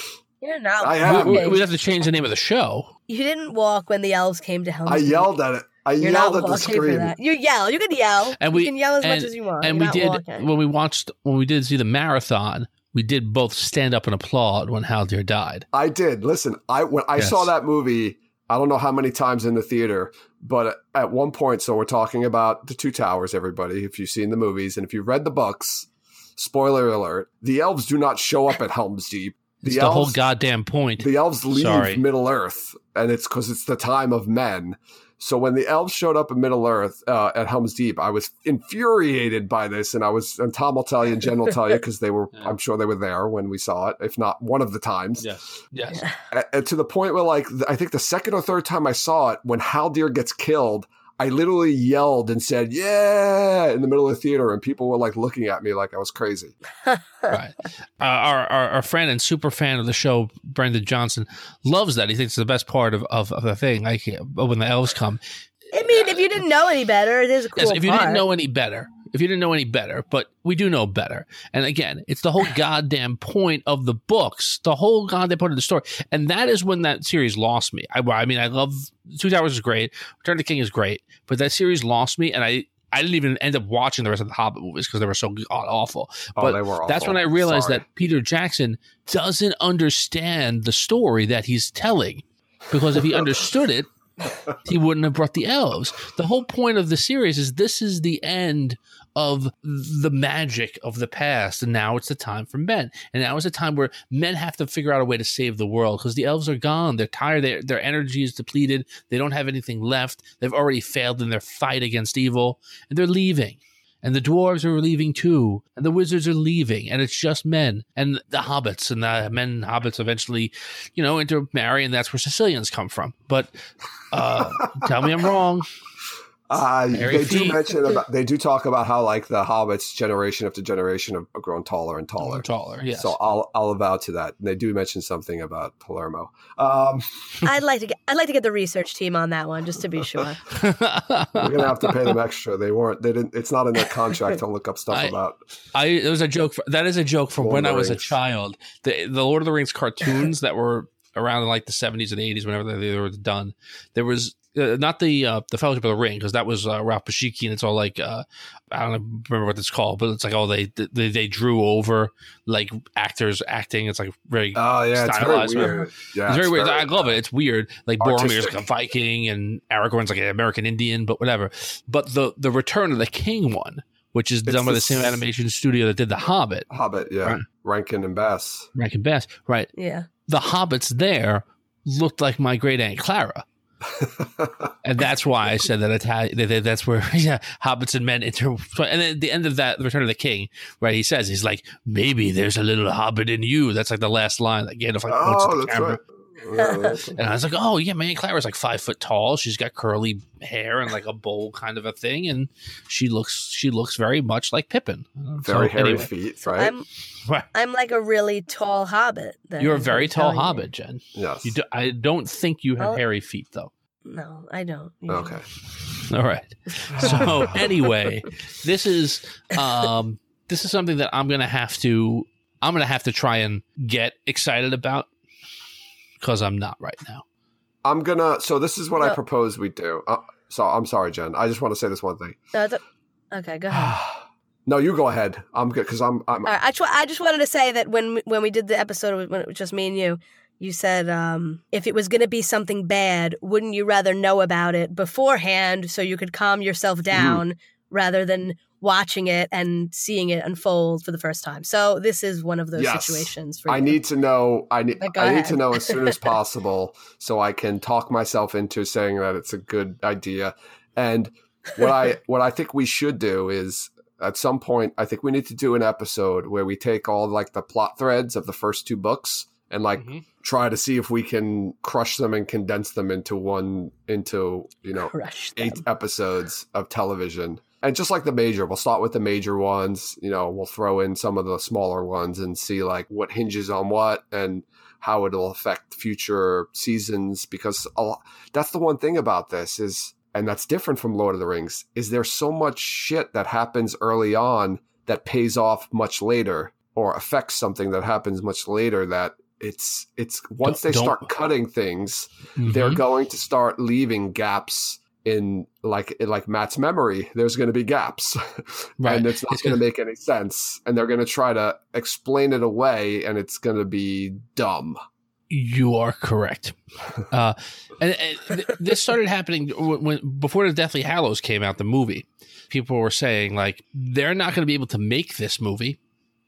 You're not. I am. we, walking. would have to change the name of the show. You didn't walk when the elves came to Helm's I Deep. yelled at it. I You're yelled not at the walking for screen. that. You yell. You can yell. And we- you can yell as and- much as you want. and You're we not did walking. when we watched when we did see the marathon. We did both stand up and applaud when Haldir died. I did. Listen, I when I Yes. saw that movie, I don't know how many times in the theater, but at one point, so we're talking about the Two Towers. Everybody, if you've seen the movies and if you've read the books, spoiler alert: the elves do not show up at Helm's Deep. The It's the elves, whole goddamn point. the elves leave Sorry. Middle Earth, and it's because it's the time of men. So when the elves showed up in Middle Earth uh, at Helm's Deep, I was infuriated by this, and I was, and Tom will tell you, and Jen will tell you, because they were, *laughs* Yeah. I'm sure they were there when we saw it, if not one of the times. yes, yes. A- and to the point where like I think the second or third time I saw it, when Haldir gets killed, I literally yelled and said "Yeah!" in the middle of the theater, and people were like looking at me like I was crazy. right. *laughs* Uh, our, our our friend and super fan of the show, Brendan Johnson, loves that. He thinks it's the best part of, of, of the thing. Like when the elves come. I mean, if you didn't know any better, it is a cool Yes, if you part. didn't know any better, if you didn't know any better, but we do know better. And again, it's the whole *laughs* goddamn point of the books, the whole goddamn point of the story. And that is when that series lost me. I, I mean, I love Two Towers is great, Return of the King is great, but that series lost me, and I. I didn't even end up watching the rest of the Hobbit movies because they were so god awful. Oh, But they were. That's when I realized Sorry. that Peter Jackson doesn't understand the story that he's telling. Because if he understood it, he wouldn't have brought the elves. The whole point of the series is this is the end of the magic of the past, and now it's the time for men. And now is the time where men have to figure out a way to save the world because the elves are gone. They're tired. Their their energy is depleted. They don't have anything left. They've already failed in their fight against evil, and they're leaving. And the dwarves are leaving too, and the wizards are leaving, and it's just men and the hobbits, and the men and hobbits eventually, you know, intermarry, and that's where Sicilians come from. But uh, tell me I'm wrong. Uh, Very they do mention about. *laughs* They do talk about how like the hobbits, generation after generation, have grown taller and taller. Taller, yes. So I'll I'll avow to that. And they do mention something about Palermo. Um, *laughs* I'd like to get. I'd like to get the research team on that one just to be sure. *laughs* we're gonna have to pay them extra. They weren't. They didn't. It's not in their contract to look up stuff I- about. I it was a joke. For, that is a joke from Lord when I the was a child. The the Lord of the Rings cartoons that were around in like the seventies and eighties, whenever they, they were done, there was uh, not the uh, the Fellowship of the Ring because that was uh, Ralph Bakshi and it's all like uh, I don't remember what it's called, but it's like oh they they, they drew over like actors acting. It's like very Oh yeah, it's very weird. Yeah, it's very weird. I love it. It's weird. Like Boromir's artistic. like a Viking and Aragorn's like an American Indian, but whatever. But the the Return of the King one, which is It's done by the the same s- animation studio that did The Hobbit, Hobbit. Yeah, Right. Rankin and Bass. Rankin Bass, right? Yeah. The hobbits there looked like my great aunt Clara, *laughs* and that's why I said that Italian. That, that- that's where *laughs* yeah, hobbits and men inter. And at the end of that, the Return of the King, right? He says he's like, maybe there's a little hobbit in you. That's like the last line that Gandalf like oh, the that's camera. right. Yeah, that's- And I was like, oh yeah, man, Clara's like five foot tall. She's got curly hair and like a bowl kind of a thing, and she looks she looks very much like Pippin. Very So, hairy anyway. feet, right? I'm Right. I'm like a really tall hobbit. Then, You're a very I'm tall telling you. hobbit, Jen. yes. You do, I don't think you have Well- hairy feet though. No, I don't. Okay. All right. So *laughs* anyway, this is um this is something that I'm gonna have to I'm gonna have to try and get excited about because I'm not right now. I'm gonna. So this is what I propose we do. Uh, so I'm sorry, Jen. I just want to say this one thing. No, okay, go ahead. *sighs* no, you go ahead. I'm good because I'm. I'm All right, I, tw- I just wanted to say that when when we did the episode when it was just me and you, you said um, if it was going to be something bad, wouldn't you rather know about it beforehand so you could calm yourself down rather than watching it and seeing it unfold for the first time? So this is one of those Yes. situations for I you. need to know. I need. But go I need to know as soon as *laughs* possible so I can talk myself into saying that it's a good idea. And what I *laughs* what I think we should do is at some point I think we need to do an episode where we take all like the plot threads of the first two books and like Mhm. try to see if we can crush them and condense them into one into you know Crush eight episodes of television. And just like the major, we'll start with the major ones. You know, we'll throw in some of the smaller ones and see like what hinges on what and how it'll affect future seasons. Because a lot, that's the one thing about this is, and that's different from Lord of the Rings, is there's so much shit that happens early on that pays off much later or affects something that happens much later that it's it's once Don't- they start don't- cutting things they're Mhm. going to start leaving gaps in like in like Mat's memory. There's going to be gaps, *laughs* Right. and it's not going to gonna- make any sense. And they're going to try to explain it away, and it's going to be dumb. You are correct. Uh, and, and th- this started happening when, when before the Deathly Hallows came out, the movie. People were saying like they're not going to be able to make this movie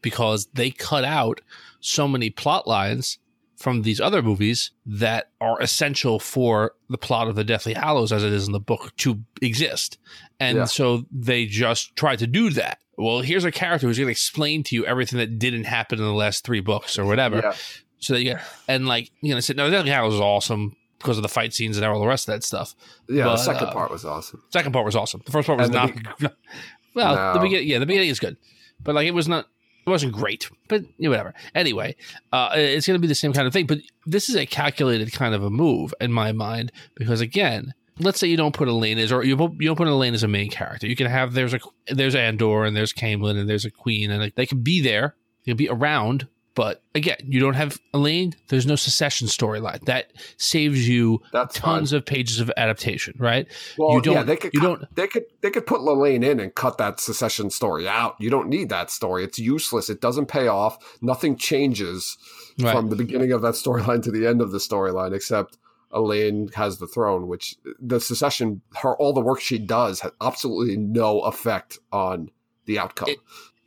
because they cut out so many plot lines from these other movies that are essential for the plot of the Deathly Hallows as it is in the book to exist. And Yeah. so they just try to do that. Well, here's a character who's going to explain to you everything that didn't happen in the last three books or whatever. Yeah, So that you get, and like, you know, said, no, Deathly Hallows is awesome because of the fight scenes and all the rest of that stuff. yeah. But, the second uh, part was awesome. Second part was awesome. The first part was And not. *laughs* well, the beginning, yeah, the beginning is good, but like it was not. It wasn't great, but whatever. Anyway, uh, it's going to be the same kind of thing, but this is a calculated kind of a move in my mind because again, let's say you don't put Elayne as, or you you don't put Elayne as a main character. You can have there's a there's Andor and there's Caemlyn and there's a Queen and like, they can be there, they can be around. But again, you don't have Elayne. There's no secession storyline that saves you That's tons fine. of pages of adaptation, right? Well, you don't- yeah, they could. you cut- don't- They could. They could put Lelaine in and cut that secession story out. You don't need that story. It's useless. It doesn't pay off. Nothing changes Right. from the beginning of that storyline to the end of the storyline, except Elayne has the throne, which the secession, her all the work she does has absolutely no effect on the outcome. It-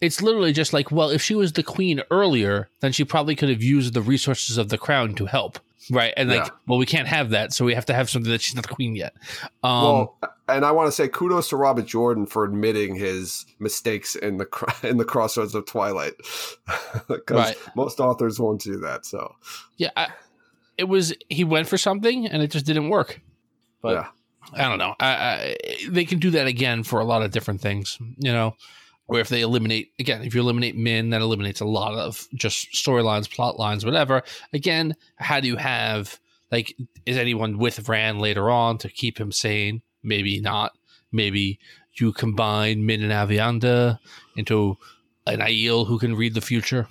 it's literally just like, well, if she was the queen earlier, then she probably could have used the resources of the crown to help, right? And like, Yeah. well, we can't have that, so we have to have something that she's not the queen yet. Um, well, and I want to say kudos to Robert Jordan for admitting his mistakes in the *laughs* in the crossroads of Twilight, *laughs* because Right. most authors won't do that. So yeah, I, it was he went for something and it just didn't work. But yeah, I don't know. I, I, they can do that again for a lot of different things, you know. Or if they eliminate again, if you eliminate Min, that eliminates a lot of just storylines, plot lines, whatever. Again, how do you have like is anyone with Rand later on to keep him sane? Maybe not. Maybe you combine Min and Aviendha into an Aiel who can read the future.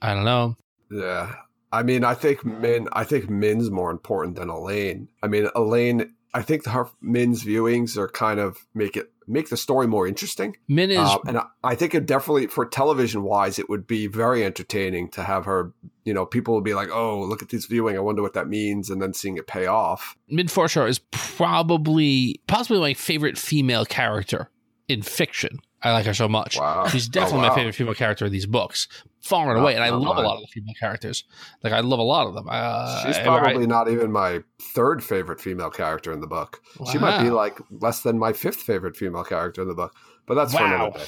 I don't know. yeah. I mean, I think Min. I think Min's more important than Elayne. I mean, Elayne. I think her Min's viewings are kind of make it make the story more interesting. Min is Um, and I, I think it definitely, for television wise, it would be very entertaining to have her. You know, people would be like, "Oh, look at this viewing. I wonder what that means," and then seeing it pay off. Min Farshaw is probably possibly my favorite female character in fiction. I like her so much. Wow, She's Oh, definitely wow. my favorite female character in these books, far and away. And I not love a lot of the female characters. Like I love a lot of them. Uh, She's I- probably not even my third favorite female character in the book. She might be like less than my fifth favorite female character in the book. But that's for another day.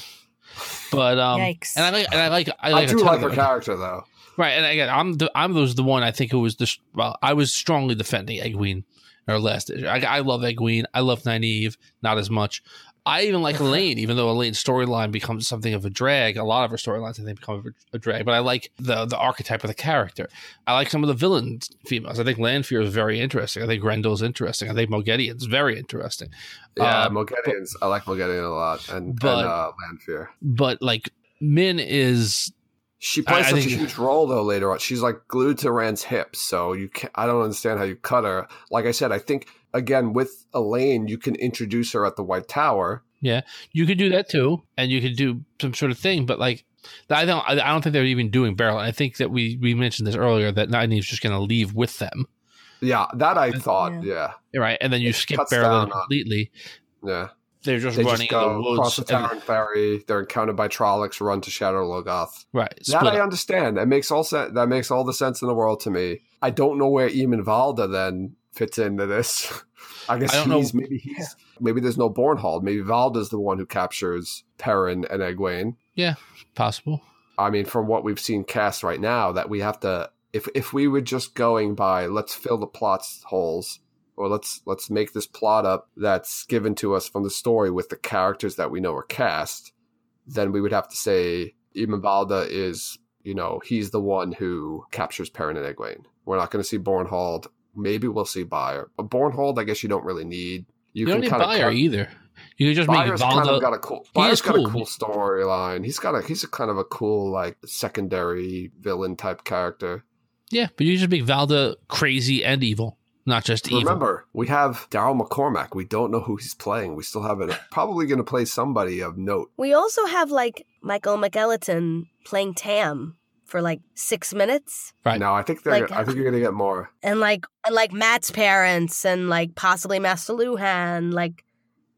but um, Yikes. and I like, and I like, I I, like. a do like her them. character though. Right, and again, I'm the I'm was the one I think who was the well, I was strongly defending Egwene or last. I, I love Egwene. I love Nynaeve, not as much. I even like *laughs* Elayne, even though Elayne's storyline becomes something of a drag. A lot of her storylines, I think, become a, drag. But I like the the archetype of the character. I like some of the villain females. I think Lanfear is very interesting. I think Graendal's interesting. I think Moghedien's very interesting. Yeah, Um, Moghediens. I like Moghedien a lot, and, but- and uh, Lanfear. But like Min is She plays I- I such a huge role though. Later on, she's like glued to Rand's hips, so you can't, I don't understand how you cut her. Like I said, I think again with Elayne, you can introduce her at the White Tower. Yeah, you could do that too, and you could do some sort of thing. But like, I don't, I don't think they're even doing barrel. I think that we we mentioned this earlier that Nynaeve's just going to leave with them, Yeah, that I thought. Yeah, right? And then you It skip cuts barrel down on- completely. yeah. They're just They running just go in the woods, across the and- Taren Ferry. They're encountered by Trollocs, run to Shadar Logoth. right? That Split I up. understand. That makes all sense. That makes all the sense in the world to me. I don't know where Eamon Valda then fits into this. *laughs* I guess I don't know. maybe he's maybe there's no Bornhald. Maybe Valda's the one who captures Perrin and Egwene. Yeah, possible. I mean, from what we've seen cast right now, that we have to if if we were just going by let's fill the plot holes or let's let's make this plot up that's given to us from the story with the characters that we know are cast, then we would have to say Eamon Valda is you know he's the one who captures Perrin and Egwene. We're not going to see Bornhold. Maybe we'll see Byar. But Bornhald, I guess you don't really need. You, don't need kinda cut- either. You can just make Byar's kind Valda. of got a cool. He Byar's got cool. a cool storyline. He's got a. He's a kind of a cool like secondary villain type character. yeah, but you just make Valda crazy and evil, not just evil. Remember, we have Daryl McCormack. We don't know who he's playing. We still have it. *laughs* Probably going to play somebody of note. We also have like Michael McElhatton playing Tam for like six minutes, Right. No, I think they're. Like- I think you're going to get more. and like and like Mat's parents, and like possibly Master Luhan. Like,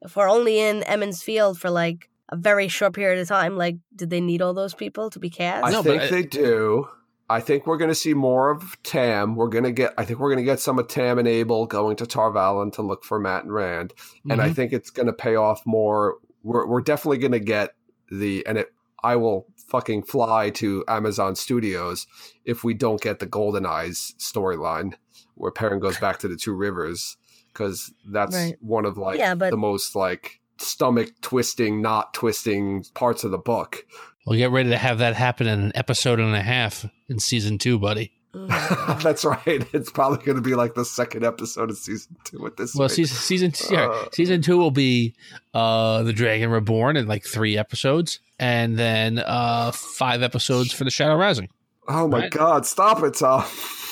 if we're only in Emond's Field for like a very short period of time, like, did they need all those people to be cast? I No, but think I- they do. I think we're going to see more of Tam. We're going to get. I think we're going to get some of Tam and Abel going to Tar Valon to look for Matt and Rand. and I Mhm. think it's going to pay off more. We're we're definitely going to get the and it. I will fucking fly to Amazon Studios if we don't get the Golden Eyes storyline where Perrin goes back to the Two Rivers because that's Right. one of like Yeah, but- the most like stomach twisting, not twisting parts of the book. Well, get ready to have that happen in an episode and a half in season two, buddy. *laughs* That's right. It's probably going to be like the second episode of season two at this. Well, rate. season season yeah, Uh. season two will be uh the Dragon Reborn in like three episodes, and then uh five episodes for the Shadow Rising. oh my right. god! Stop it, Tom.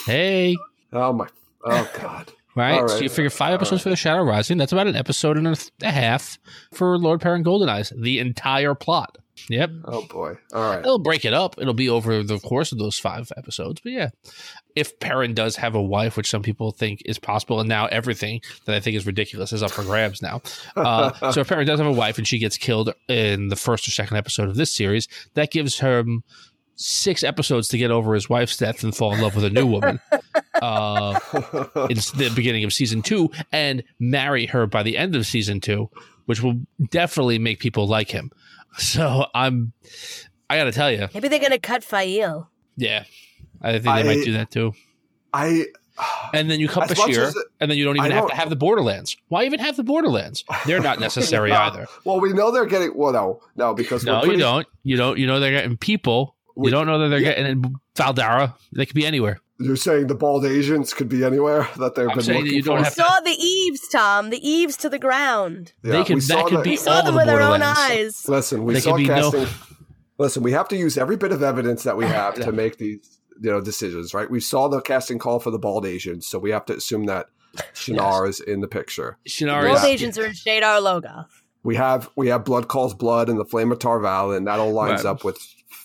Hey, Oh my. Oh god. *laughs* right? All So you figure five episodes right. for the Shadow Rising. That's about an episode and a, a half for Lord Perrin Golden Eyes. The entire plot. Yep. Oh boy. All right. It'll break it up. It'll be over the course of those five episodes. But yeah, if Perrin does have a wife, which some people think is possible, and now everything that I think is ridiculous is up for grabs now. Uh, *laughs* so if Perrin does have a wife and she gets killed in the first or second episode of this series, that gives him six episodes to get over his wife's death and fall in love with a new woman. *laughs* Uh, in the beginning of season two and marry her by the end of season two, which will definitely make people like him. *laughs* So I'm, I got to tell you, Maybe they're gonna cut Fail. yeah, I think they I- might do that too. I. And then you cut As much Bashere, it- and then you don't even have don't- to have the Borderlands. Why even have the Borderlands? They're not *laughs* necessary Yeah. either. Well, we know they're getting. Well, no, no, because No, pretty, you don't. You don't. You know they're getting people. We- you don't know that they're yeah. getting in Fal Dara. They could be anywhere. You're saying the bald Asians could be anywhere *laughs* that they've I'm been saying that looking you don't for. We have to- saw the eaves, Tom. The eaves to the ground. Yeah, they could. we saw That could the- be We saw them the with our own eyes. Listen, we They saw could be no- casting. Listen, we have to use every bit of evidence that we *laughs* have to make these, you know, decisions. Right? We saw the casting call for the bald Asians, so we have to assume that Shienar is in the picture. Shinari Both is- agents are in Shadar Logoth. We have we have blood calls blood and the flame of Tarval, and that all lines Right. up with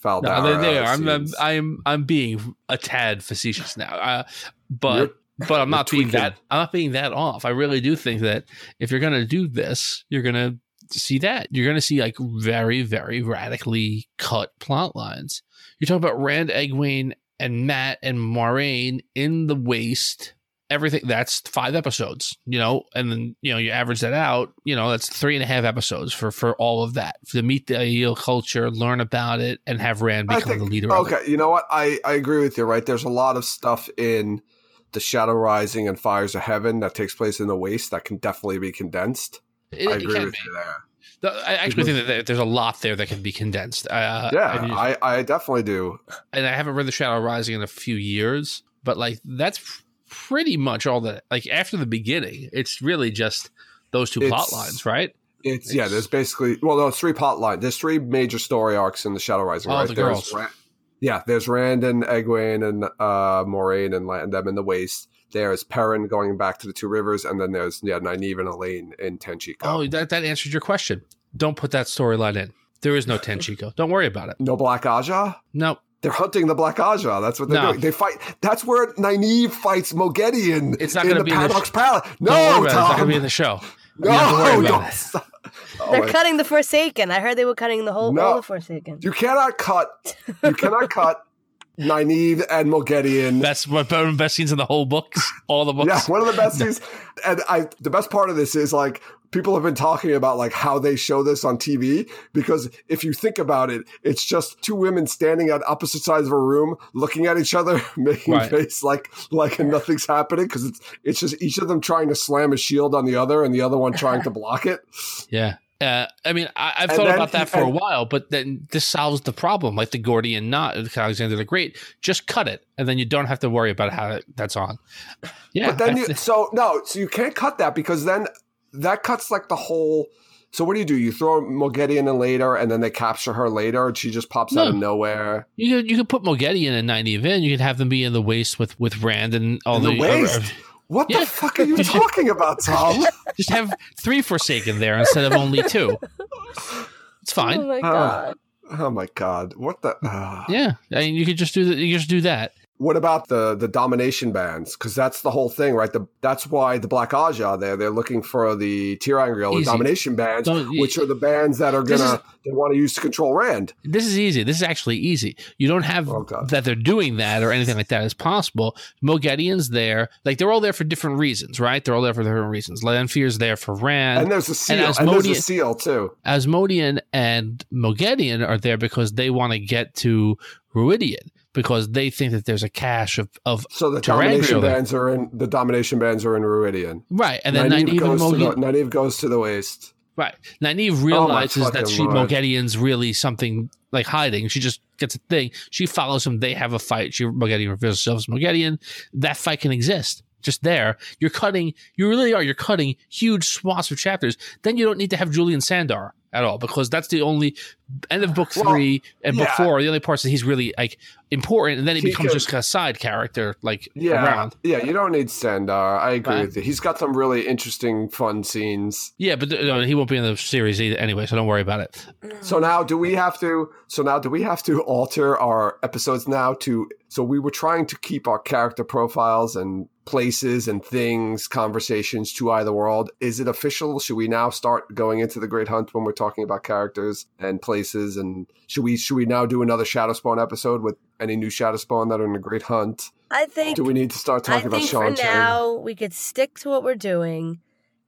Fal Dara. No, they it. I'm, I'm. I'm, I'm being a tad facetious now, uh, but You're- *laughs* but I'm not being tweaking. that. I'm not being that off. I really do think that if you're gonna do this, you're gonna see that you're gonna see like very, very radically cut plot lines. You're talking about Rand, Egwene, and Mat and Moiraine in the waste. Everything that's five episodes, you know, and then you know you average that out, you know, that's three and a half episodes for for all of that to meet the Aiel culture, learn about it, and have Rand become think- the leader. Okay, you know what? I, I agree with you, right? There's a lot of stuff in the Shadow Rising and Fires of Heaven that takes place in the Waste that can definitely be condensed. It, I agree with be. you there. The- I actually think that there's a lot there that can be condensed. Uh, Yeah, I, I definitely do. and I haven't read the Shadow Rising in a few years, but like that's pretty much all that. Like after the beginning, it's really just those two plot lines, right? It's, yeah. There's basically well, no, three plot lines. There's three major story arcs in the Shadow Rising. Oh, right? the There's girls. Ra- yeah, there's Rand and Egwene and uh, Moiraine and, them in the Waste. There's Perrin going back to the Two Rivers, and then there's yeah Nynaeve and Elaine in Tanchico. Oh, that that answers your question. Don't put that storyline in. There is no *laughs* Tanchico. Don't worry about it. no Black Ajah. No, They're hunting the Black Ajah. That's what they're No. doing. They fight. That's where Nynaeve fights Moghedien. It's not in gonna the be in the Paradox sh- Palace. No, about it. It's not going to be in the show. no, You have to worry about don't. *laughs* Oh They're my- cutting the Forsaken. I heard they were cutting the whole No. all the Forsaken. You cannot cut. You cannot *laughs* cut Nynaeve and Moghedien. That's one of the best scenes in the whole books. All the books. Yeah, one of the best *laughs* scenes. And I, the best part of this is like people have been talking about like how they show this on TV because if you think about it, it's just two women standing at opposite sides of a room, looking at each other, *laughs* making Right. face like like nothing's happening because it's it's just each of them trying to slam a shield on the other and the other one trying to block it. Yeah. Uh, I mean, I, I've thought about that for a while, but then this solves the problem. Like the Gordian knot, of Alexander the Great, just cut it, and then you don't have to worry about how that's on. Yeah, But then you so no, so you can't cut that because then that cuts like the whole. So what do you do? You throw Moghedien in later, and then they capture her later, and she just pops out of nowhere. you could you could put Moghedien and Nynaeve in. You could have them be in the waste with with Rand and all In the, the waste? other- What Yeah. the fuck are you talking about, *laughs* Tom? just have three Forsaken there instead of only two. It's fine. Oh my god. oh my god, what the? ah. Yeah, I mean, you could just do that. You just do that. What about the the domination bands? Because that's the whole thing, right? The that's why the Black Ajah are there. They're looking for the ter'angreal, the domination bands, Don't- which are the bands that are gonna is- they want to use to control Rand. This is easy. This is actually easy. You don't have Oh, that they're doing that or anything like that is possible. Moghedien's there. Like they're all there for different reasons, right? They're all there for different reasons. Lanfear's there for Rand. And there's a seal, and, there's a seal too. Asmodean and Moghedien are there because they want to get to Rhuidean because they think that there's a cache of, of So the domination bands are in the domination bands are in Rhuidean. right. And then Nynaeve Nynaeve goes, to the, Nynaeve goes to the waste. right. Nynaeve oh realizes that fucking she Lord. Moghedien's really something like hiding. She just gets a thing. She follows him. They have a fight. She Moghedien reveals herself as Moghedien. That fight can exist. Just there, you're cutting. You really are. You're cutting huge swaths of chapters. Then you don't need to have Juilin Sandar at all because that's the only end of book Well, three and book yeah. four. are The only parts that he's really like important, and then he, He becomes just a side character, like Yeah, around. yeah. You don't need Sandar. I agree Right. with you. He's got some really interesting, fun scenes. Yeah, but uh, no, he won't be in the series either anyway, so don't worry about it. So now, do we have to? So now, do we have to alter our episodes now to? So we were trying to keep our character profiles and places and things, conversations to either world. Is it official? Should we now start going into the Great Hunt when we're talking about characters and places? And should we should we now do another Shadow Spawn episode with any new Shadow Spawn that are in the Great Hunt? I think Do we need to start I talking about think Seanchan? now we could stick to what we're doing,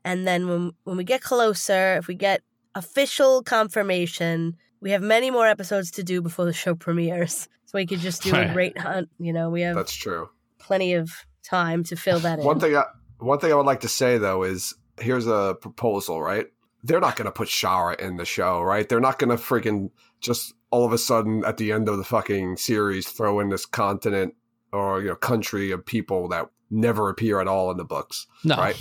and then when when we get closer, if we get official confirmation, we have many more episodes to do before the show premieres. So we could just do a great hunt. You know, we have That's true. plenty of time to fill that in. One thing, I, one thing I would like to say though is here's a proposal, right? They're not going to put Shara in the show, right? They're not going to freaking just all of a sudden at the end of the fucking series throw in this continent or you know country of people that never appear at all in the books, No, right?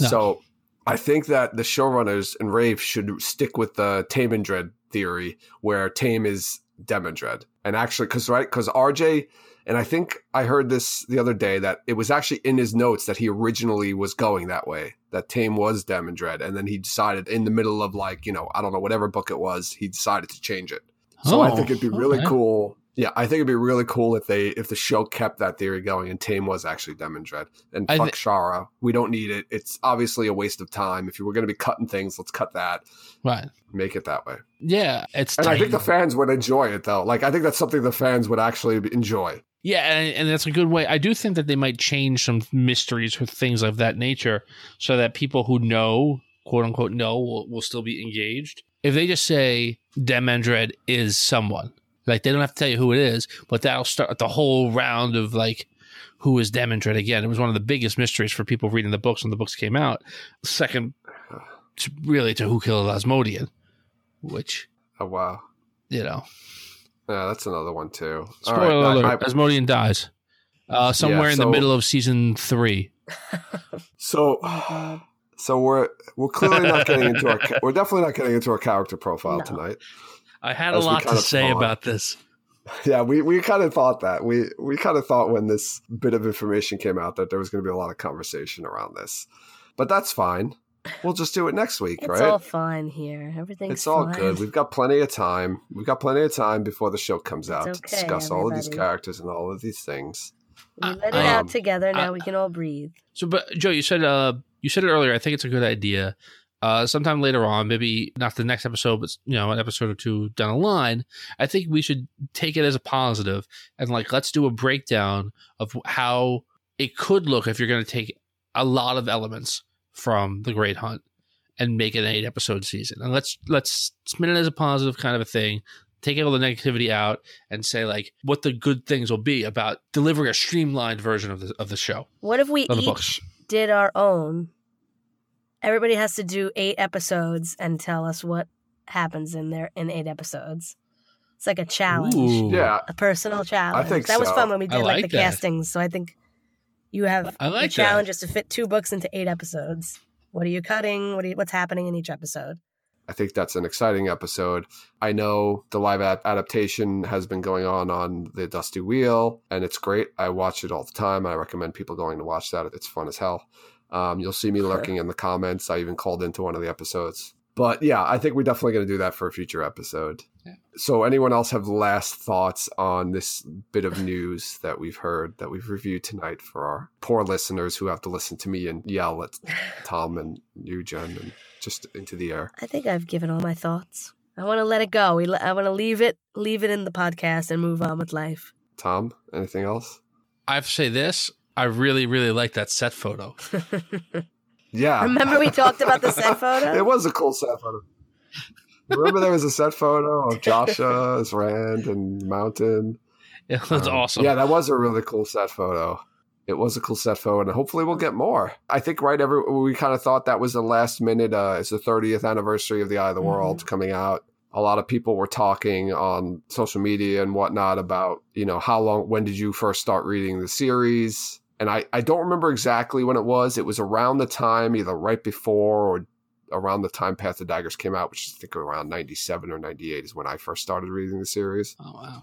No. So I think that the showrunners and Rafe should stick with the Taimandred theory, where Tame is Demandred, and actually, because right, because RJ and I think I heard this the other day that it was actually in his notes that he originally was going that way, that Taim was Demandred, and then he decided in the middle of like, you know, I don't know, whatever book it was, he decided to change it. So I Oh, think it'd be really okay. cool. Yeah, I think it'd be really cool if they if the show kept that theory going and Taim was actually Demandred. And fuck thi- Shara. We don't need it. It's obviously a waste of time. If you were gonna be cutting things, let's cut that. Right. Make it that way. Yeah, it's And I think the fans would enjoy it though. Like I think that's something the fans would actually enjoy. Yeah, and, and that's a good way. I do think that they might change some mysteries or things of that nature so that people who know, quote unquote, know will, will still be engaged. If they just say Demandred is someone, like they don't have to tell you who it is, but that'll start the whole round of like who is Demandred again. It was one of the biggest mysteries for people reading the books when the books came out. Second, to, really, to who killed Asmodean, which Oh wow. you know, Yeah, that's another one too. Spoiler right, alert: I- I- Asmodean dies uh, somewhere in the middle of season three. *laughs* so *sighs* so we're we're clearly not getting into our we're definitely not getting into our character profile No. tonight. I had a lot to say thought. about this. *laughs* Yeah, we, we kind of thought that. We we kind of thought when this bit of information came out that there was going to be a lot of conversation around this. But that's fine. We'll just do it next week, It's right? It's all fine here. Everything's it's all fine. good. We've got plenty of time. We've got plenty of time before the show comes It's out okay, to discuss all of these characters and all of these things. We let it Um, out together. Now I- we can all breathe. So, but Joe, you said uh, you said it earlier. I think it's a good idea uh, sometime later on, maybe not the next episode, but you know, an episode or two down the line, I think we should take it as a positive and like let's do a breakdown of how it could look if you're going to take a lot of elements from the Great Hunt and make it an eight episode season. And let's let's spin it as a positive kind of a thing. Take all the negativity out and say like what the good things will be about delivering a streamlined version of the of the show. What if we each books. did our own? Everybody has to do eight episodes and tell us what happens in there in eight episodes. It's like a challenge, Ooh. Yeah, a personal challenge. I think that was fun when we I did like, like the that. castings. So I think you have I like the challenge is to fit two books into eight episodes. What are you cutting? What are you, what's happening in each episode? I think that's an exciting episode. I know the live ad- adaptation has been going on on the Dusty Wheel, and it's great. I watch it all the time. I recommend people going to watch that. It's fun as hell. Um, you'll see me lurking in the comments. I even called into one of the episodes. But yeah, I think we're definitely going to do that for a future episode. Yeah. So, anyone else have last thoughts on this bit of news that we've heard that we've reviewed tonight for our poor listeners who have to listen to me and yell at *laughs* Tom and you, Jen, and just into the air? I think I've given all my thoughts. I want to let it go. We, I want to leave it, leave it in the podcast, and move on with life. Tom, anything else? I have to say this. I really, really like that set photo. *laughs* Yeah. Remember we talked about the set *laughs* photo? it was a cool set photo. Remember there was a set photo of Joshua as Rand and Mountain. *laughs* It was Um, awesome. Yeah, that was a really cool set photo. It was a cool set photo, and hopefully we'll get more. I think right every we kind of thought that was the last minute. Uh, it's the 30th anniversary of the Eye of the World coming out. A lot of people were talking on social media and whatnot about you know how long when did you first start reading the series and I, I don't remember exactly when it was. It was around the time, either right before or around the time Path of Daggers came out, which is I think around 97 or 98 is when I first started reading the series. Oh wow.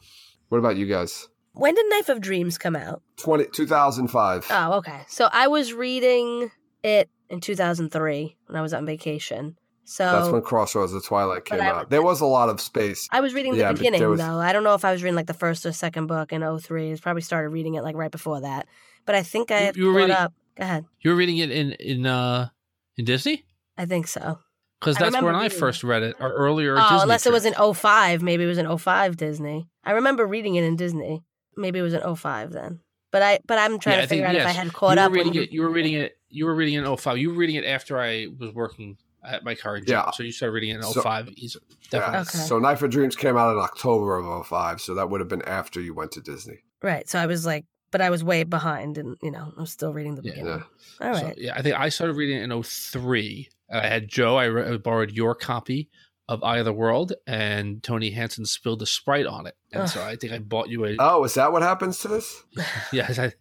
What about you guys? when did Knife of Dreams come out? 20, 2005. Oh, okay. So I was reading it in 2003 when I was on vacation. So That's when Crossroads of Twilight came out. There was a lot of space. I was reading the Yeah, beginning there was- though. I don't know if I was reading like the first or second book in 03. I probably started reading it like right before that. But I think I You- you were reading- up. Go ahead. You were reading it in in uh in Disney I think so. because that's remember when I first read it, or earlier. Oh, Disney unless it was in 05. Maybe it was in 05 Disney. I remember reading it in Disney. Maybe it was in 05 then. But I but I'm trying Yeah, to I think, figure out if I had caught you up. Were when reading you- it, you were reading it. You were reading it in 05. You were reading it after I was working at my current job. Yeah. So you started reading it in So- 05. Easy. Yeah. Okay. So Knife of Dreams came out in October of 05, so that would have been after you went to Disney. Right. So I was like, but I was way behind and, you know, I'm still reading the Yeah. beginning. Yeah. All So, yeah, I think I started reading it in 03. And I had Joe. I, re- I borrowed your copy of Eye of the World, and Tony Hansen spilled a Sprite on it. And so I think I bought you a. Oh, is that what happens to this? *laughs* Yes. I,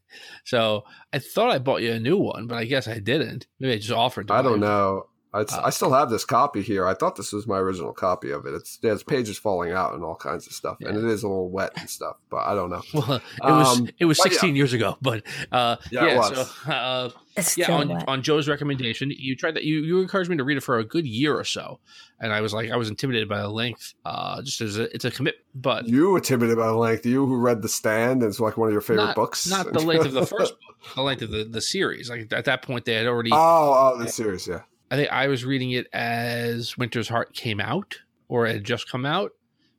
so I thought I bought you a new one, but I guess I didn't. Maybe I just offered to I buy don't you. know. I, Uh, I still have this copy here. I thought this was my original copy of it. It's there's pages falling out and all kinds of stuff, and it is a little wet and stuff. But I don't know. *laughs* Well, it was Um, it was but yeah. 16 years ago, but uh, Yeah, yeah. it was. So uh, It's yeah, on, on Joe's recommendation, you tried that. You you encouraged me to read it for a good year or so, and I was like, I was intimidated by the length. Uh, just as a, it's a commit, but You were intimidated by the length. You who read The Stand, it's like one of your favorite not, books. not the length of the first book, the length of the, the series. Like at that point, they had already. oh, oh, the series, yeah. I think I was reading it as Winter's Heart came out, or it had just come out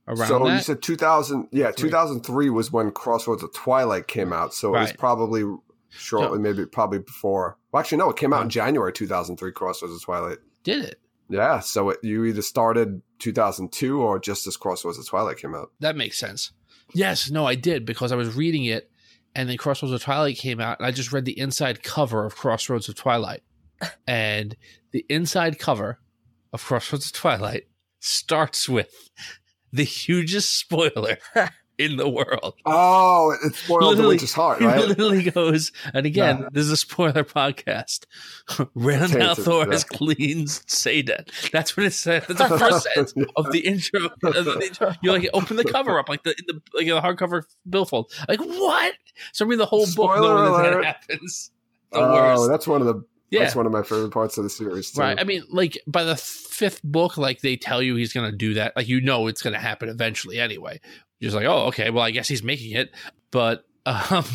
around so that. you said 2000, yeah, Three. 2003 was when Crossroads of Twilight came out. So it was probably shortly, So- maybe probably before. Well, actually, no, it came out in January 2003. Crossroads of Twilight. Did it? Yeah, so it, you either started 2002 or just as Crossroads of Twilight came out. That makes sense. Yes, no, I did because I was reading it, and then Crossroads of Twilight came out, and I just read the inside cover of Crossroads of Twilight, and the inside cover of Crossroads of Twilight starts with the hugest spoiler *laughs* in the world. Oh, it spoiled the Literally- Winter's Heart, It literally goes, and again, Yeah. this is a spoiler podcast. *laughs* Rand Tainted, al'Thor yeah. has cleaned saidin. That's what it says. That's the *laughs* first sentence of the intro. Of the intro. You like open the cover up like the, the like the hardcover billfold. Like what? So I read the whole book Spoiler knowing that, that alert. happens. The oh, worst. that's one of the Yeah. that's one of my favorite parts of the series too. Right. I mean, like by the fifth book, like they tell you he's going to do that. Like you know it's going to happen eventually anyway. You're just like, oh, okay. Well, I guess he's making it. But *laughs* um,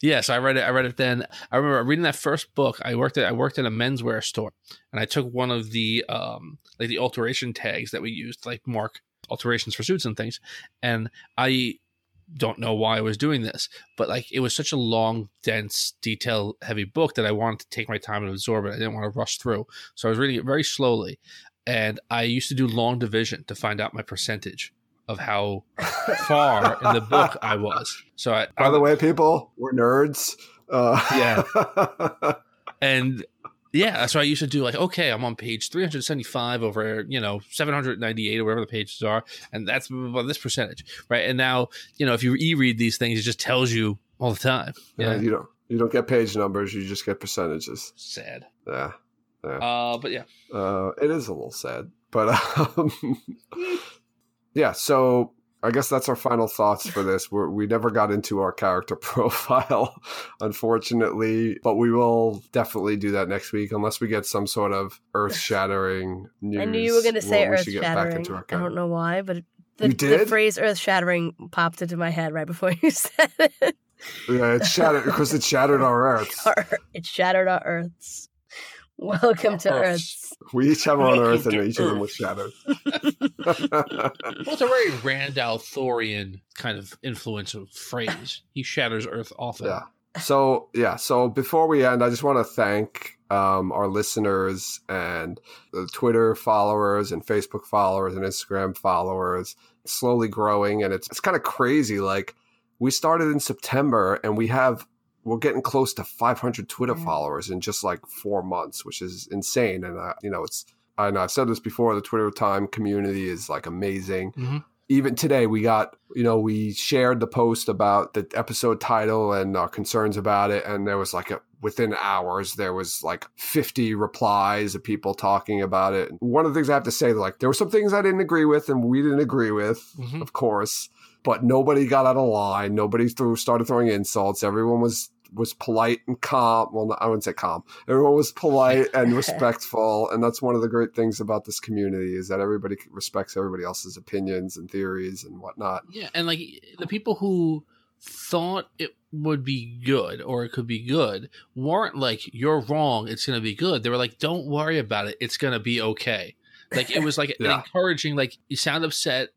Yeah, so I read it. I read it then. I remember reading that first book. I worked at I worked in a menswear store, and I took one of the um like the alteration tags that we used, like mark alterations for suits and things, and I don't know why I was doing this, but like it was such a long, dense, detail heavy book that I wanted to take my time and absorb it. I didn't want to rush through, so I was reading it very slowly, and I used to do long division to find out my percentage of how *laughs* far in the book I was. So, I, by the way, people, we're nerds. Uh, yeah, *laughs* and yeah, so I used to do like, okay, I'm on page 375 over, you know, 798 or whatever the pages are, and that's about this percentage, right? And now, you know, if you e-read these things, it just tells you all the time. Yeah, you don't you don't get page numbers, you just get percentages. Sad. Yeah. Yeah. Uh, but yeah. Uh, it is a little sad, but *laughs* um, yeah. So I guess that's our final thoughts for this. We're, we never got into our character *laughs* profile, unfortunately, but we will definitely do that next week unless we get some sort of earth shattering news. I knew you were going to say earth shattering. I don't know why, but the, the phrase earth shattering popped into my head right before *laughs* you said it. Yeah, it shattered because it shattered our earths. *laughs* It shattered our earths. *laughs* Welcome to Earth. We each have our own Earth, and each of them *laughs* *laughs* was shattered. well, it's a very Rand al'Thorian kind of influential phrase. He shatters Earth often. Yeah. So yeah. So before we end, I just want to thank um, our listeners and the Twitter followers and Facebook followers and Instagram followers. It's slowly growing, and it's it's kind of crazy. Like we started in September, and we have we're getting close to 500 Twitter mm. followers in just like four months, which is insane. And uh, you know, it's I know I've said this before. The Twitter time community is like amazing. Mm-hmm. Even today, we got you know we shared the post about the episode title and our concerns about it, and there was like a within hours there was like 50 replies of people talking about it one of the things i have to say like there were some things i didn't agree with and we didn't agree with mm-hmm. of course but nobody got out of line nobody threw started throwing insults everyone was was polite and calm. Well, I wouldn't say calm. Everyone was polite *laughs* and respectful, and that's one of the great things about this community is that everybody respects everybody else's opinions and theories and whatnot. Yeah, and like the people who thought it would be good or it could be good weren't like you're wrong it's going to be good they were like don't worry about it it's going to be okay like it was like *laughs* yeah. encouraging like you sound upset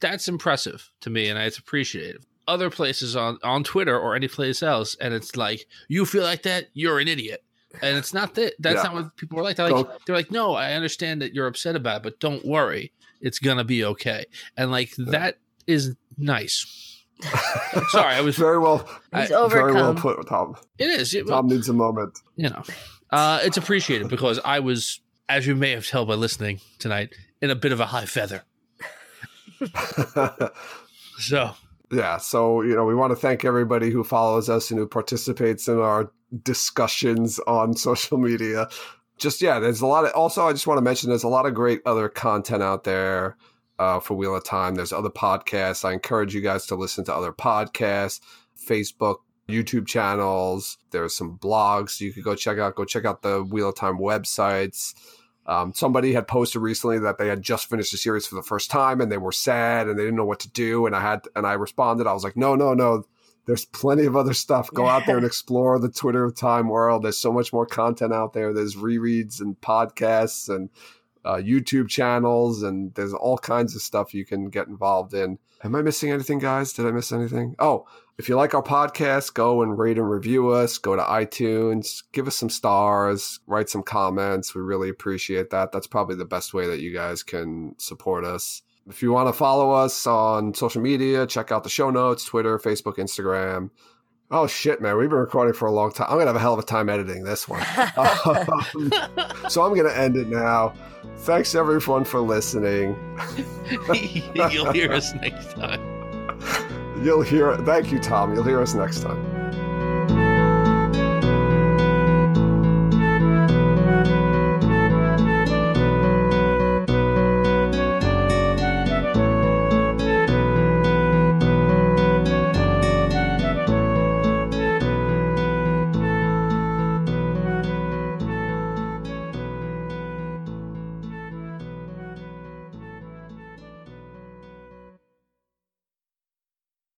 that's impressive to me and it's appreciated other places on on Twitter or any place else, and it's like you feel like that, you're an idiot. And it's not that. That's yeah. not what people are like. They're like, they're like, no, I understand that you're upset about it, but don't worry, it's gonna be okay. And like yeah. that is nice. *laughs* Sorry, I was *laughs* very well. He's I, Very well put, Tom. It is. It, Tom needs a moment. You know, uh, it's appreciated because I was, as you may have told by listening tonight, in a bit of a high feather. *laughs* so yeah, so you know, we want to thank everybody who follows us and who participates in our discussions on *laughs* social media. Just yeah, there's a lot of. Also, I just want to mention there's a lot of great other content out there uh, for Wheel of Time. There's other podcasts. I encourage you guys to listen to other podcasts, Facebook, YouTube channels. There's some blogs you could go check out. Go check out the Wheel of Time websites. Um, somebody had posted recently that they had just finished the series for the first time and they were sad and they didn't know what to do. And I had, and I responded, I was like, no, no, no. There's plenty of other stuff. Go yeah. out there and *laughs* explore the Twitter of Time world. There's so much more content out there. There's rereads and podcasts and uh, YouTube channels, and there's all kinds of stuff you can get involved in. Am I missing anything, guys? Did I miss anything? Oh, if you like our podcast, go and rate and review us. Go to iTunes, give us some stars, write some comments. We really appreciate that. That's probably the best way that you guys can support us. If you want to follow us on social media, check out the show notes Twitter, Facebook, Instagram. Oh, shit, man. We've been recording for a long time. I'm going to have a hell of a time editing this one. um, *laughs* so I'm going to end it now. Thanks, everyone, for listening. *laughs* You'll hear us next time. *laughs* You'll hear. Thank you, Tom. You'll hear us next time.